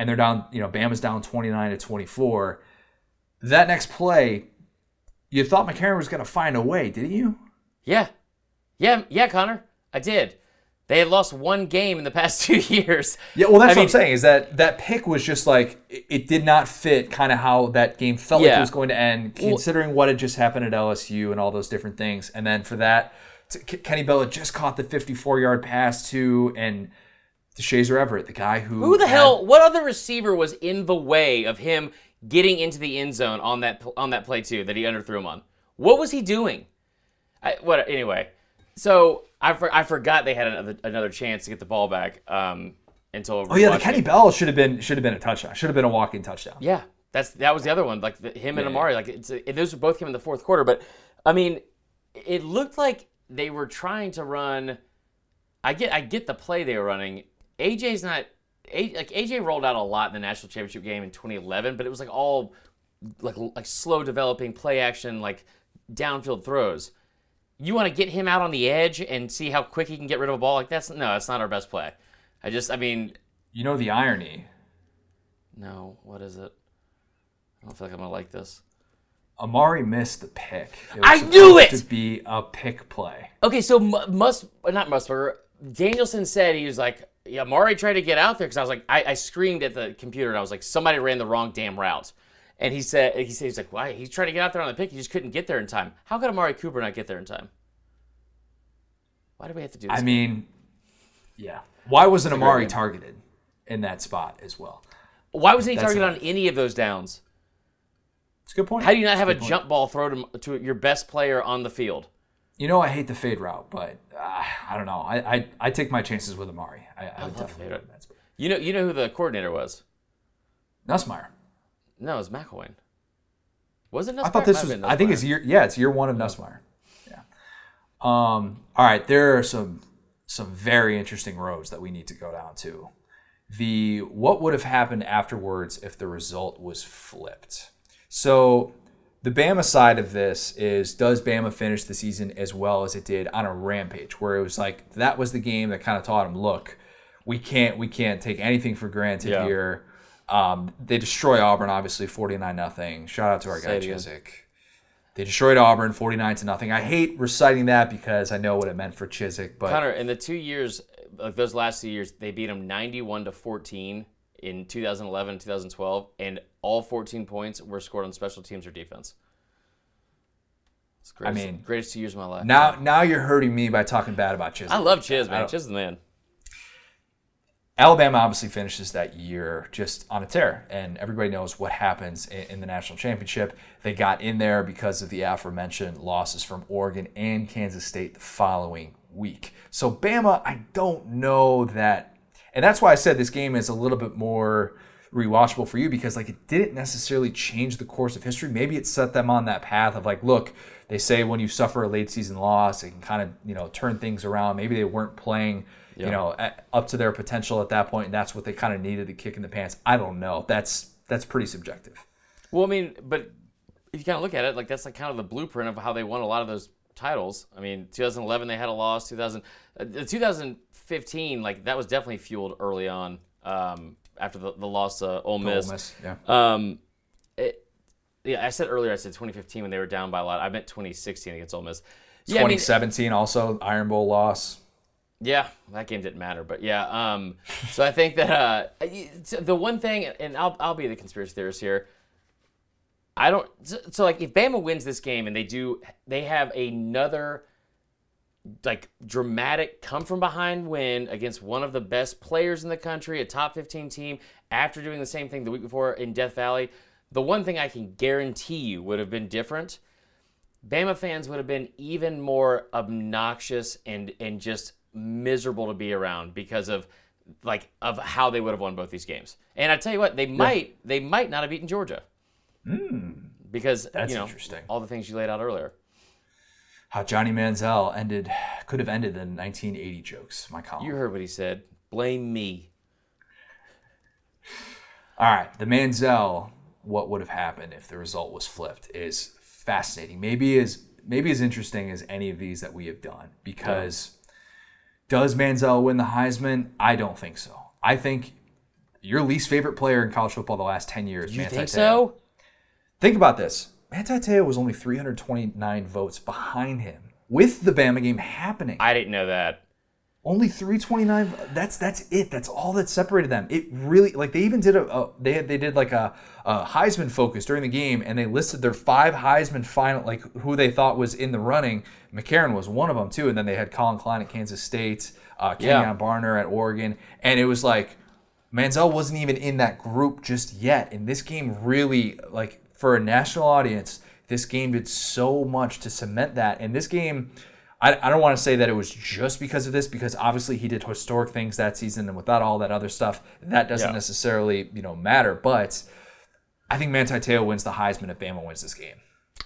and they're down. You know, Bama's down twenty nine to twenty four. That next play, you thought McCarron was going to find a way, didn't you? Yeah. Yeah, yeah, Connor. I did. They had lost one game in the past two years. Yeah, well, that's I what mean- I'm saying. Is that that pick was just like it, it did not fit kind of how that game felt like it was going to end, considering what had just happened at LSU and all those different things. And then for that, Kenny Bella just caught the 54 yard pass to and to Shazer Everett, the guy who Who the had- hell? What other receiver was in the way of him getting into the end zone on that on that play too that he underthrew him on? What was he doing? I, what anyway? So I, for, I forgot they had another another chance to get the ball back um, until. Oh yeah, the Kenny Bell should have been should have been a touchdown. Should have been a walking touchdown. Yeah, that's that was the other one. Like the, him and Amari, like it's it, those both came in the fourth quarter. But I mean, it looked like they were trying to run. I get I get the play they were running. AJ's not A, like AJ rolled out a lot in the national championship game in 2011, but it was like all like like slow developing play action, like downfield throws. You want to get him out on the edge and see how quick he can get rid of a ball? Like that's no, that's not our best play. I just, I mean, You know the irony. no, what is it? I don't feel like I'm gonna like this. Amari missed the pick. It was I knew it! To be a pick play. Okay, so M- Mus, not Musburger, Danielson said he was like, yeah, Mari tried to get out there because I was like, I, I screamed at the computer and I was like, somebody ran the wrong damn route. And he said, he said, he's like, why? He's trying to get out there on the pick. He just couldn't get there in time. How could Amari Cooper not get there in time? Why do we have to do this? I mean, yeah. Why wasn't Amari targeted in that spot as well? Why wasn't he that's targeted not- on any of those downs? It's a good point. How do you not have a point. jump ball throw to, to your best player on the field? You know, I hate the fade route, but uh, I don't know. I, I I take my chances with Amari. I, I, would definitely fade go. You know, you know who the coordinator was? Nussmeier. No, it was McElwain. Was it? I thought this was. I think it's year. Yeah, it's year one of Nussmeier. Yeah. Um. All right. There are some some very interesting roads that we need to go down to. The what would have happened afterwards if the result was flipped. So the Bama side of this is does Bama finish the season as well as it did on a rampage where it was like that was the game that kind of taught them look we can't we can't take anything for granted Yeah. here. Um, they destroy Auburn obviously 49 nothing. Shout out to our Say guy. Chizik. They destroyed Auburn 49 to nothing. I hate reciting that because I know what it meant for Chizik, but Connor, in the two years, like those last two years, they beat them 91 to 14 in 2011 and 2012, and all 14 points were scored on special teams or defense. It's greatest, I mean, greatest two years of my life. now now you're hurting me by talking bad about Chizik. I love Chiz, man. Chiz is the man. Alabama obviously finishes that year just on a tear, and everybody knows what happens in the national championship. They got in there because of the aforementioned losses from Oregon and Kansas State the following week. So Bama, I don't know that, and that's why I said this game is a little bit more rewatchable for you because like it didn't necessarily change the course of history. Maybe it set them on that path of like, look, they say when you suffer a late season loss, it can kind of you know turn things around. Maybe they weren't playing you know at, up to their potential at that point, and that's what they kind of needed to kick in the pants. I don't know. That's that's pretty subjective. Well, I mean, but if you kind of look at it, like that's like kind of the blueprint of how they won a lot of those titles. I mean, 2011 they had a loss. 2000, uh, the 2015, like that was definitely fueled early on um, after the, the loss to Ole Miss. Ole Miss, yeah. Um, it, yeah, I said earlier, I said 2015 when they were down by a lot. I meant 2016 against Ole Miss. Yeah, I mean, 2017 also Iron Bowl loss. yeah, that game didn't matter, but yeah. Um, so I think that uh, the one thing, and I'll I'll be the conspiracy theorist here. I don't. So, so like, if Bama wins this game and they do, they have another like dramatic come from behind win against one of the best players in the country, a top 15 team, after doing the same thing the week before in Death Valley. The one thing I can guarantee you would have been different. Bama fans would have been even more obnoxious and and just miserable to be around because of like of how they would have won both these games. And I tell you what, they might they might not have beaten Georgia. Because Hmm. That's you know, interesting. all the things you laid out earlier. How Johnny Manziel ended could have ended the 1980 jokes. My column. You heard what he said. Blame me. All right, the Manziel. What would have happened if the result was flipped is fascinating. Maybe as maybe as interesting as any of these that we have done. Because does Manziel win the Heisman? I don't think so. I think your least favorite player in college football the last 10 years. You Manti think Te'o. so? Think about this. Manti Te'o was only 329 votes behind him with the Bama game happening. I didn't know that. only 329. That's that's it. That's all that separated them. It really like they even did a, a they had, they did like a, a Heisman focus during the game, and they listed their five Heisman final like who they thought was in the running. McCarron was one of them too, and then they had Collin Klein at Kansas State, uh, Kenyon Yeah. Barner at Oregon, and it was like Manziel wasn't even in that group just yet. And this game really, like, for a national audience, this game did so much to cement that. And this game, I, I don't want to say that it was just because of this, because obviously he did historic things that season, and without all that other stuff, that doesn't Yeah. necessarily, you know, matter. But I think Manti Te'o wins the Heisman if Bama wins this game.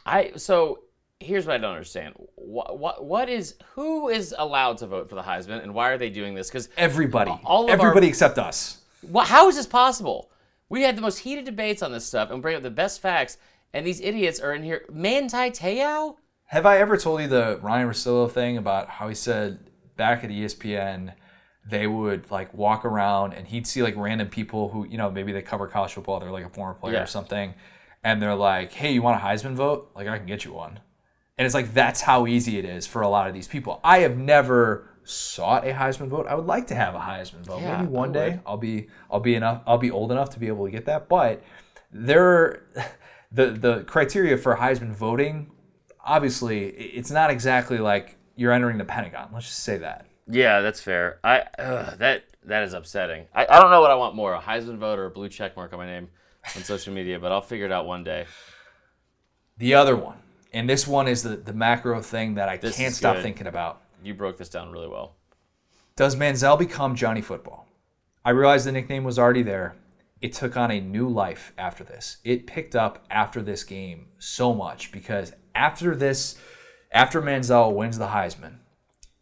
I so here's what I don't understand. What what what is who is allowed to vote for the Heisman and why are they doing this? Because Everybody, All of our- everybody except us. Wha how is this possible? We had the most heated debates on this stuff and bring up the best facts, and these idiots are in here. Manti Te'o? Have I ever told you the Ryan Rosillo thing about how he said back at ESPN they would like walk around and he'd see like random people who you know maybe they cover college football they're like a former player Yeah. or something and they're like hey you want a Heisman vote like I can get you one and it's like that's how easy it is for a lot of these people I have never sought a Heisman vote I would like to have a Heisman vote Yeah, maybe one day. I'll be I'll be enough I'll be old enough to be able to get that but there the the criteria for Heisman voting obviously it's not exactly like you're entering the Pentagon. Let's just say that. Yeah, that's fair. I ugh, that that is upsetting. I, I don't know what I want more: a Heisman vote or a blue check mark on my name on social media, but I'll figure it out one day. The other one, and this one is the, the macro thing that I This can't stop good. thinking about. You broke this down really well. Does Manziel become Johnny Football? I realized the nickname was already there. It took on a new life after this. It picked up after this game so much because after this, after Manziel wins the Heisman,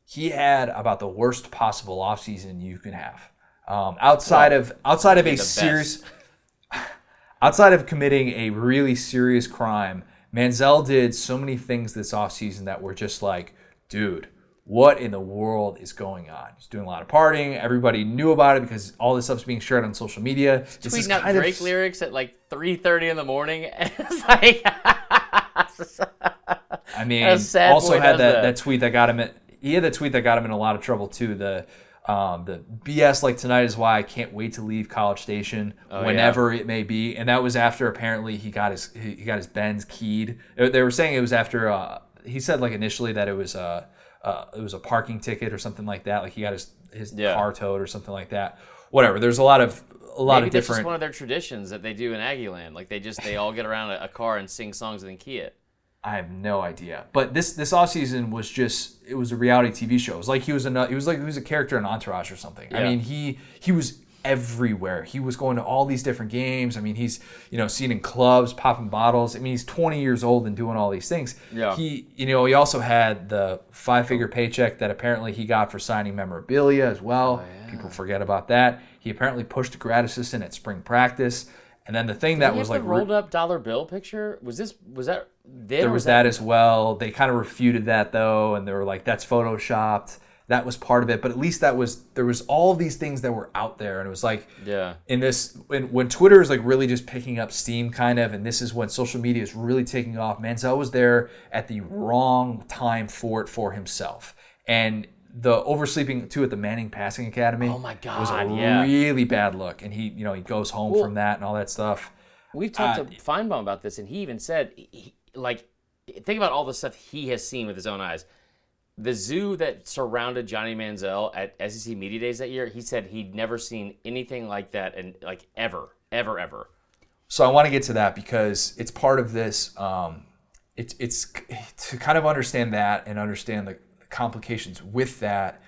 he had about the worst possible offseason you can have. Um, outside of outside of a serious outside of committing a really serious crime, Manziel did so many things this offseason that were just like, dude, what in the world is going on? He's doing a lot of partying. Everybody knew about it because all this stuff's being shared on social media. This is Tweeting out kind of- Drake lyrics at like 3:30 in the morning, it's like. I mean, also had that, that. tweet that got him. In, he had the tweet that got him in a lot of trouble too. The um, the BS like tonight is why I can't wait to leave College Station Oh, whenever it may be, and that was after apparently he got his he got his Benz keyed. They were saying it was after uh, he said like initially that it was uh, uh, it was a parking ticket or something like that. Like he got his his Yeah. car towed or something like that. Whatever. There's a lot of a lot Maybe of that's different. one of their traditions that they do in Aggie Land. Like they just they all get around a, a car and sing songs and then key it. I have no idea. But this this off season was just it was a reality TV show. It was like he was a he was like he was a character in Entourage or something. I mean, he he was everywhere. He was going to all these different games. I mean, he's you know seen in clubs, popping bottles. I mean, he's 20 years old and doing all these things. Yeah. He you know he also had the five figure paycheck that apparently he got for signing memorabilia as well. Oh, People forget about that. He apparently pushed a grad assistant at spring practice. And then the thing that Did he was like the rolled up dollar bill picture? Was this was that there or was that as well. They kind of refuted that though, and they were like, "That's photoshopped." That was part of it. But at least that was there was all these things that were out there, and it was like Yeah. in this when, when Twitter is like really just picking up steam, kind of, and this is when social media is really taking off. Manziel was there at the wrong time for it for himself, and the oversleeping too at the Manning Passing Academy. Oh my god was a yeah. really bad look, and he you know he goes home from that and all that stuff. We've talked Uh, to Finebaum about this, and he even said, he, like, think about all the stuff he has seen with his own eyes. The zoo that surrounded Johnny Manziel at SEC Media Days that year, he said he'd never seen anything like that, and like ever, ever, ever. So I want to get to that because it's part of this. Um, it's it's to kind of understand that and understand the complications with that.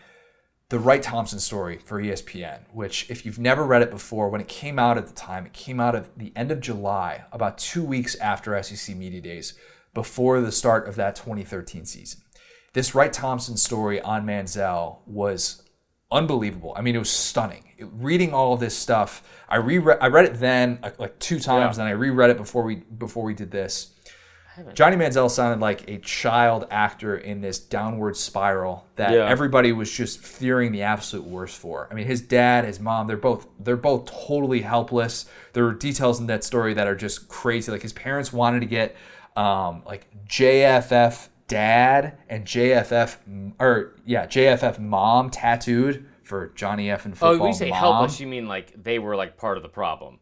The Wright Thompson story for ESPN, which if you've never read it before, when it came out at the time, it came out at the end of July, about two weeks after SEC Media Days, before the start of that 2013 season. This Wright Thompson story on Manziel was unbelievable. I mean, it was stunning. It- reading all of this stuff, I reread. I read it then like, like two times, Yeah. and I reread it before we before we did this. Johnny Manziel sounded like a child actor in this downward spiral that Yeah. everybody was just fearing the absolute worst for. I mean, his dad, his mom, they're both they're both totally helpless. There are details in that story that are just crazy. Like his parents wanted to get um, like JFF dad and JFF or yeah JFF mom tattooed for Johnny F and Oh, football. when you say mom helpless, you mean like they were like part of the problem.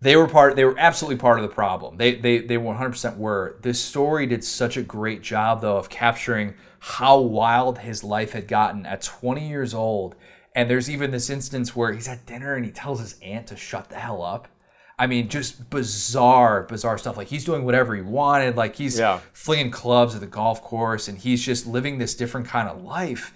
they were part they were absolutely part of the problem they they they 100% were this story did such a great job though of capturing how wild his life had gotten at 20 years old and there's even this instance where he's at dinner and he tells his aunt to shut the hell up I mean, just bizarre, bizarre stuff. Like he's doing whatever he wanted. Like he's Yeah. flinging clubs at the golf course, and he's just living this different kind of life.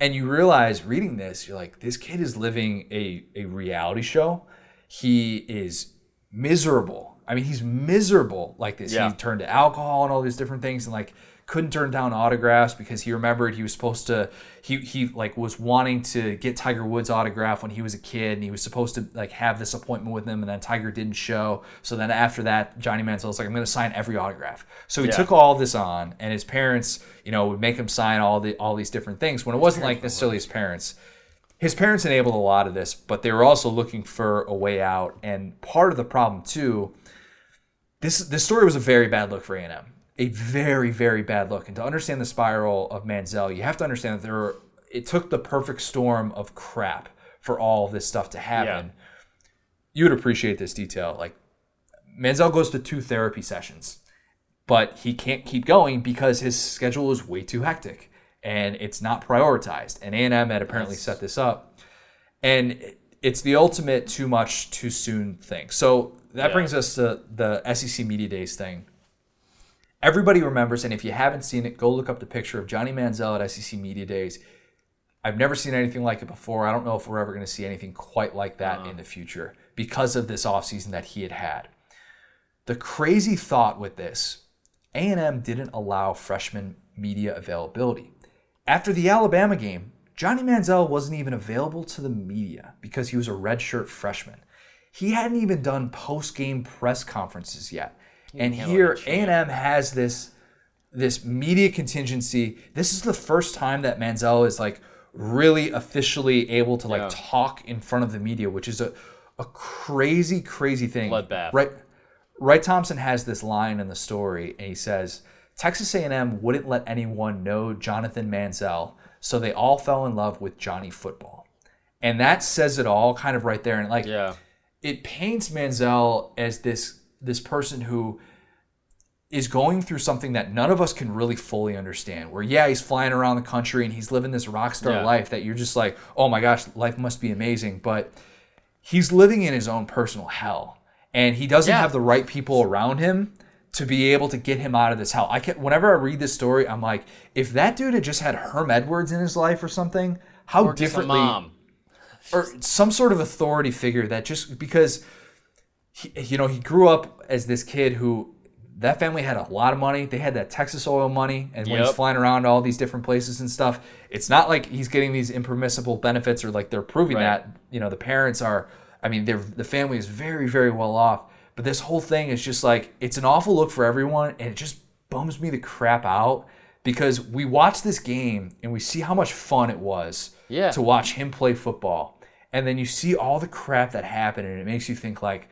And you realize reading this, you're like, this kid is living a, a reality show. He is miserable. I mean, he's miserable like this. Yeah. He turned to alcohol and all these different things and like couldn't turn down autographs because he remembered he was supposed to he he like was wanting to get Tiger Woods autograph when he was a kid and he was supposed to like have this appointment with him and then Tiger didn't show. So then after that, Johnny Manziel's like, I'm gonna sign every autograph. So he Yeah. took all this on and his parents, you know, would make him sign all the all these different things when it wasn't like necessarily his parents his parents enabled a lot of this, but they were also looking for a way out. And part of the problem too, this this story was a very bad look for A&M, a very very bad look. And to understand the spiral of Manziel, you have to understand that there were, it took the perfect storm of crap for all this stuff to happen. You would appreciate this detail. Like Manziel goes to two therapy sessions, but he can't keep going because his schedule is way too hectic and it's not prioritized. And A&M had apparently set this up, and it's the ultimate too much too soon thing. So that Yeah. brings us to the SEC Media Days thing. Everybody remembers, and if you haven't seen it, go look up the picture of Johnny Manziel at SEC Media Days. I've never seen anything like it before. I don't know if we're ever going to see anything quite like that uh-huh. in the future because of this offseason that he had had. The crazy thought with this, A&M didn't allow freshman media availability. After the Alabama game, Johnny Manziel wasn't even available to the media because he was a redshirt freshman. He hadn't even done post-game press conferences yet. And here. A&M has this this media contingency. This is the first time that Manziel is like really officially able to like Yeah. talk in front of the media, which is a a crazy, crazy thing. Bloodbath. Right. Wright Thompson has this line in the story, and he says, "Texas A&M wouldn't let anyone know Jonathan Manziel, so they all fell in love with Johnny Football." And that says it all, kind of right there. And like, Yeah. it paints Manziel as this this person who is going through something that none of us can really fully understand. Where yeah, he's flying around the country and he's living this rock star Yeah. life that you're just like, oh my gosh, life must be amazing. But he's living in his own personal hell, and he doesn't Yeah. have the right people around him to be able to get him out of this hell. I can whenever I read this story, I'm like, if that dude had just had Herm Edwards in his life or something, how Or differently mom. or some sort of authority figure that just because he, you know he grew up as this kid who that family had a lot of money they had that texas oil money and when he's flying around all these different places and stuff it's not like he's getting these impermissible benefits or like they're proving Right. that you know the parents are i mean they're the family is very very well off but this whole thing is just like it's an awful look for everyone and it just bums me the crap out because we watch this game and we see how much fun it was Yeah. to watch him play football. And then you see all the crap that happened and it makes you think like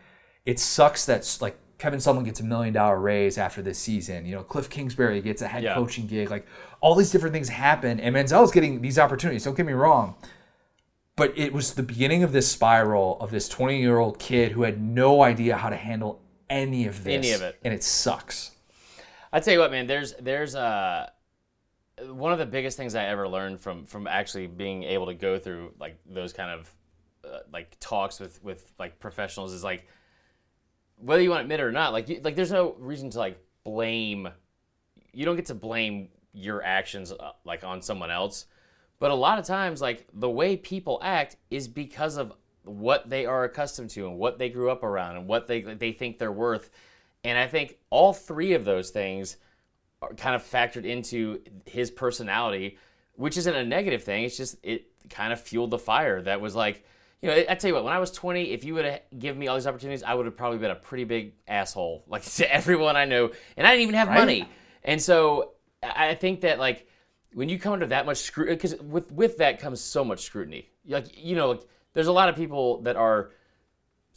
it sucks that like Kevin Sumlin gets a million dollar raise after this season. You know, Cliff Kingsbury gets a head Yeah. coaching gig. Like all these different things happen and Manziel's getting these opportunities. Don't get me wrong. But it was the beginning of this spiral of this 20 year old kid who had no idea how to handle any of this. Any of it. And it sucks. I tell you what, man. There's there's uh one of the biggest things I ever learned from from actually being able to go through like those kind of uh, like talks with with like professionals is like whether you want to admit it or not. Like you, like there's no reason to like blame. You don't get to blame your actions uh, like on someone else. But a lot of times, like the way people act is because of what they are accustomed to and what they grew up around and what they they think they're worth. And I think all three of those things are kind of factored into his personality, which isn't a negative thing. It's just it kind of fueled the fire that was like, you know, I tell you what, when I was 20, if you would have given me all these opportunities, I would have probably been a pretty big asshole, like to everyone I knew. and I didn't even have money. And so I I think that like when you come under that much scrutiny, because with with that comes so much scrutiny. Like you know, like there's a lot of people that are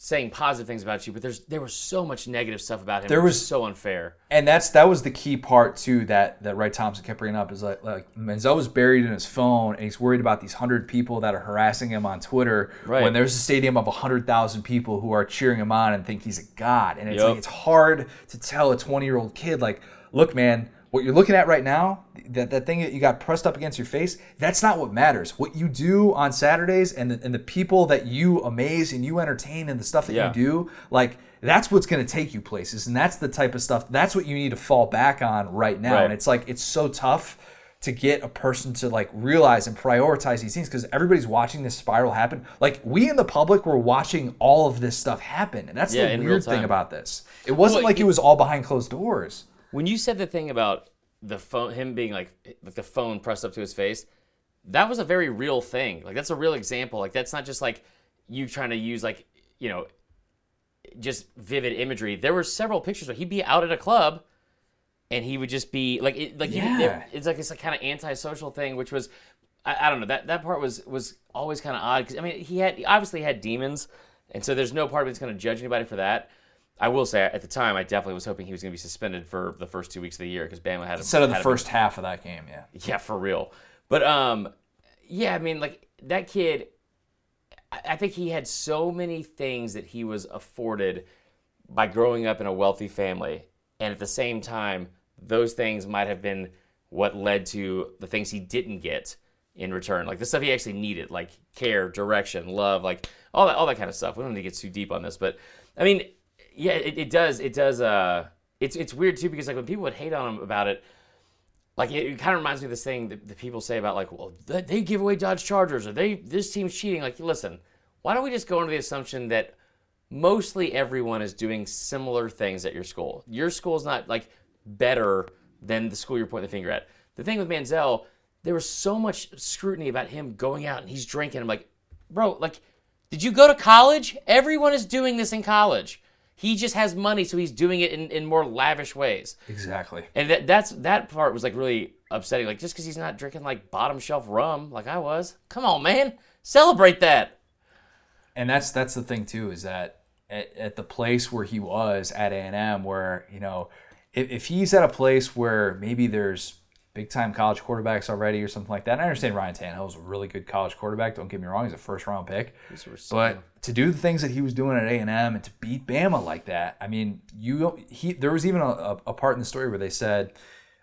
saying positive things about you, but there's there was so much negative stuff about him. There was- so unfair. and that's that was the key part too that that Wright Thompson kept bringing up is like like Manziel was buried in his phone and he's worried about these hundred people that are harassing him on Twitter Right. when there's a stadium of hundred thousand people who are cheering him on and think he's a god and it's Yep. like it's hard to tell a twenty year old kid like look man what you're looking at right now that, that thing that you got pressed up against your face that's not what matters. What you do on Saturdays and the, and the people that you amaze and you entertain and the stuff that Yeah. you do like that's what's going to take you places and that's the type of stuff that's what you need to fall back on right now. Right. and it's like it's so tough to get a person to like realize and prioritize these things because everybody's watching this spiral happen. Like we in the public were watching all of this stuff happen and that's Yeah, the weird thing about this. It wasn't Well, like it was all behind closed doors When you said the thing about the phone, him being like like the phone pressed up to his face, that was a very real thing. Like that's a real example. Like that's not just like you trying to use like you know just vivid imagery. There were several pictures where he'd be out at a club, and he would just be like it, like Yeah. it's like it's a kind of antisocial thing, which was I, I don't know that that part was was always kind of odd because I mean he had he obviously had demons, and so there's no part of me that's going to judge anybody for that. I will say at the time I definitely was hoping he was going to be suspended for the first two weeks of the year because Bama had instead of the first half of that game yeah yeah, for real. But um, yeah, I mean, like that kid. I I think he had so many things that he was afforded by growing up in a wealthy family, and at the same time, those things might have been what led to the things he didn't get in return, like the stuff he actually needed, like care, direction, love, like all that, all that kind of stuff. We don't need to get too deep on this, but I mean, yeah, it, it does, it does. Uh, it's it's weird too because like when people would hate on him about it, like it, it kind of reminds me of this thing that, that people say about like, well, they, they give away Dodge Chargers or they this team's cheating. Like, listen, why don't we just go into the assumption that mostly everyone is doing similar things at your school? Your school is not like better than the school you're pointing the finger at. The thing with Manziel, there was so much scrutiny about him going out and he's drinking. I'm like, bro, like, did you go to college? Everyone is doing this in college. He just has money, so he's doing it in, in more lavish ways. exactly And that that's that part was like really upsetting. Like just because he's not drinking like bottom shelf rum like I was. Come on, man, celebrate that. and that's that's the thing too is that at, at the place where he was at A&M where you know if, if he's at a place where maybe there's big time college quarterbacks already or something like that. And I understand Ryan Tannehill is a really good college quarterback. Don't get me wrong. He's a first round pick. But to do the things that he was doing at A&M and to beat Bama like that I mean you he there was even a, a, a part in the story where they said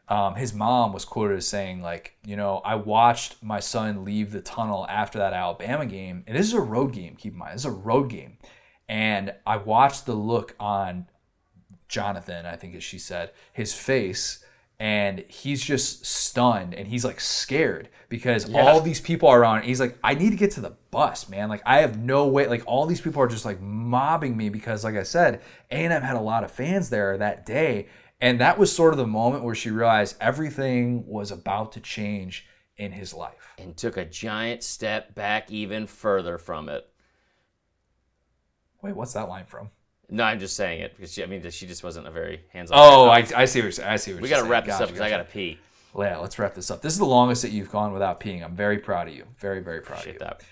um, his mom was quoted as saying like you know i watched my son leave the tunnel after that alabama game. And this is a road game keep in mind. This is a road game. And i watched the look on jonathan i think as she said his face and he's just stunned and he's like scared because all these people are around he's like i need to get to the bus man like i have no way like all these people are just like mobbing me because like i said a&m had a lot of fans there that day and that was sort of the moment where she realized everything was about to change in his life. And took a giant step back even further from it. Wait, what's that line from? No, I'm just saying it because she, I mean she just wasn't a very hands-on. Oh, I, I see what you're saying. I see what we you're got to saying. wrap this Gotcha, up because I got to pee. yeah, let's wrap this up. This is the longest that you've gone without peeing. I'm very proud of you. Very, very proud Shit of you. Appreciate that.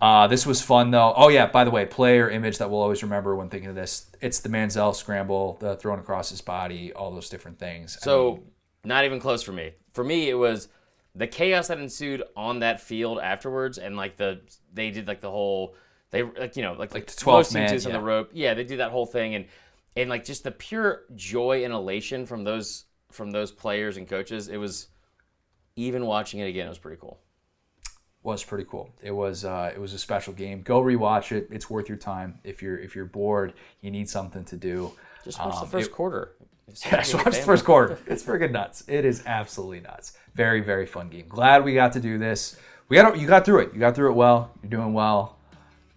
Uh, this was fun though. Oh yeah, by the way, player image that we'll always remember when thinking of this. It's the Manziel scramble, the thrown across his body, all those different things. I So mean, not even close for me. For me, it was the chaos that ensued on that field afterwards, and like the they did like the whole they like you know like Like the the 12 most man, twos on the rope. Yeah, they do that whole thing, and and like just the pure joy and elation from those from those players and coaches. It was even watching it again. It was pretty cool. was pretty cool. It was uh, it was a special game. Go rewatch it. It's worth your time. If you're if you're bored, you need something to do. Just watch the Um, first it- quarter. Yeah, just watch the first quarter. It's freaking nuts. It is absolutely nuts. Very, very fun game. Glad we got to do this. We got you got through it. You got through it well. You're doing well.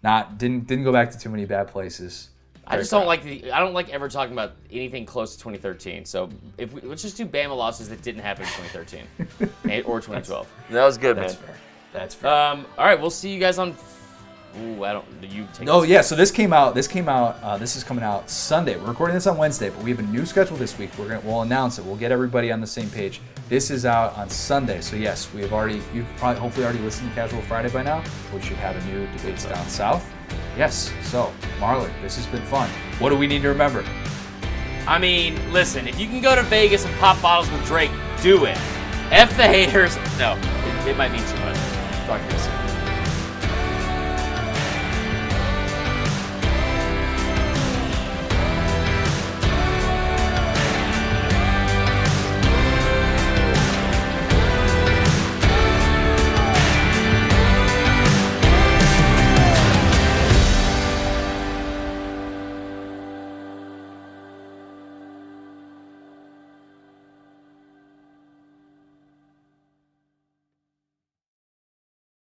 Not didn't didn't go back to too many bad places. I just don't like the. I don't like ever talking about anything close to 2013. So if we, let's just do Bama losses that didn't happen in 2013 or 2012. That was good, That's man. fair. That's fair. Um, all right, we'll see you guys on. Ooh, I don't. You take. Oh yeah, so this came out. This came out. Uh, this is coming out Sunday. We're recording this on Wednesday, but we have a new schedule this week. We're gonna we'll announce it. We'll get everybody on the same page. This is out on Sunday. So yes, we have already. You've probably hopefully already listened to Casual Friday by now. We should have a new debates down south. Yes. So Marlon, this has been fun. What do we need to remember? I mean, listen. If you can go to Vegas and pop bottles with Drake, do it. F the haters. No, it, it might mean too much. Talk to you soon.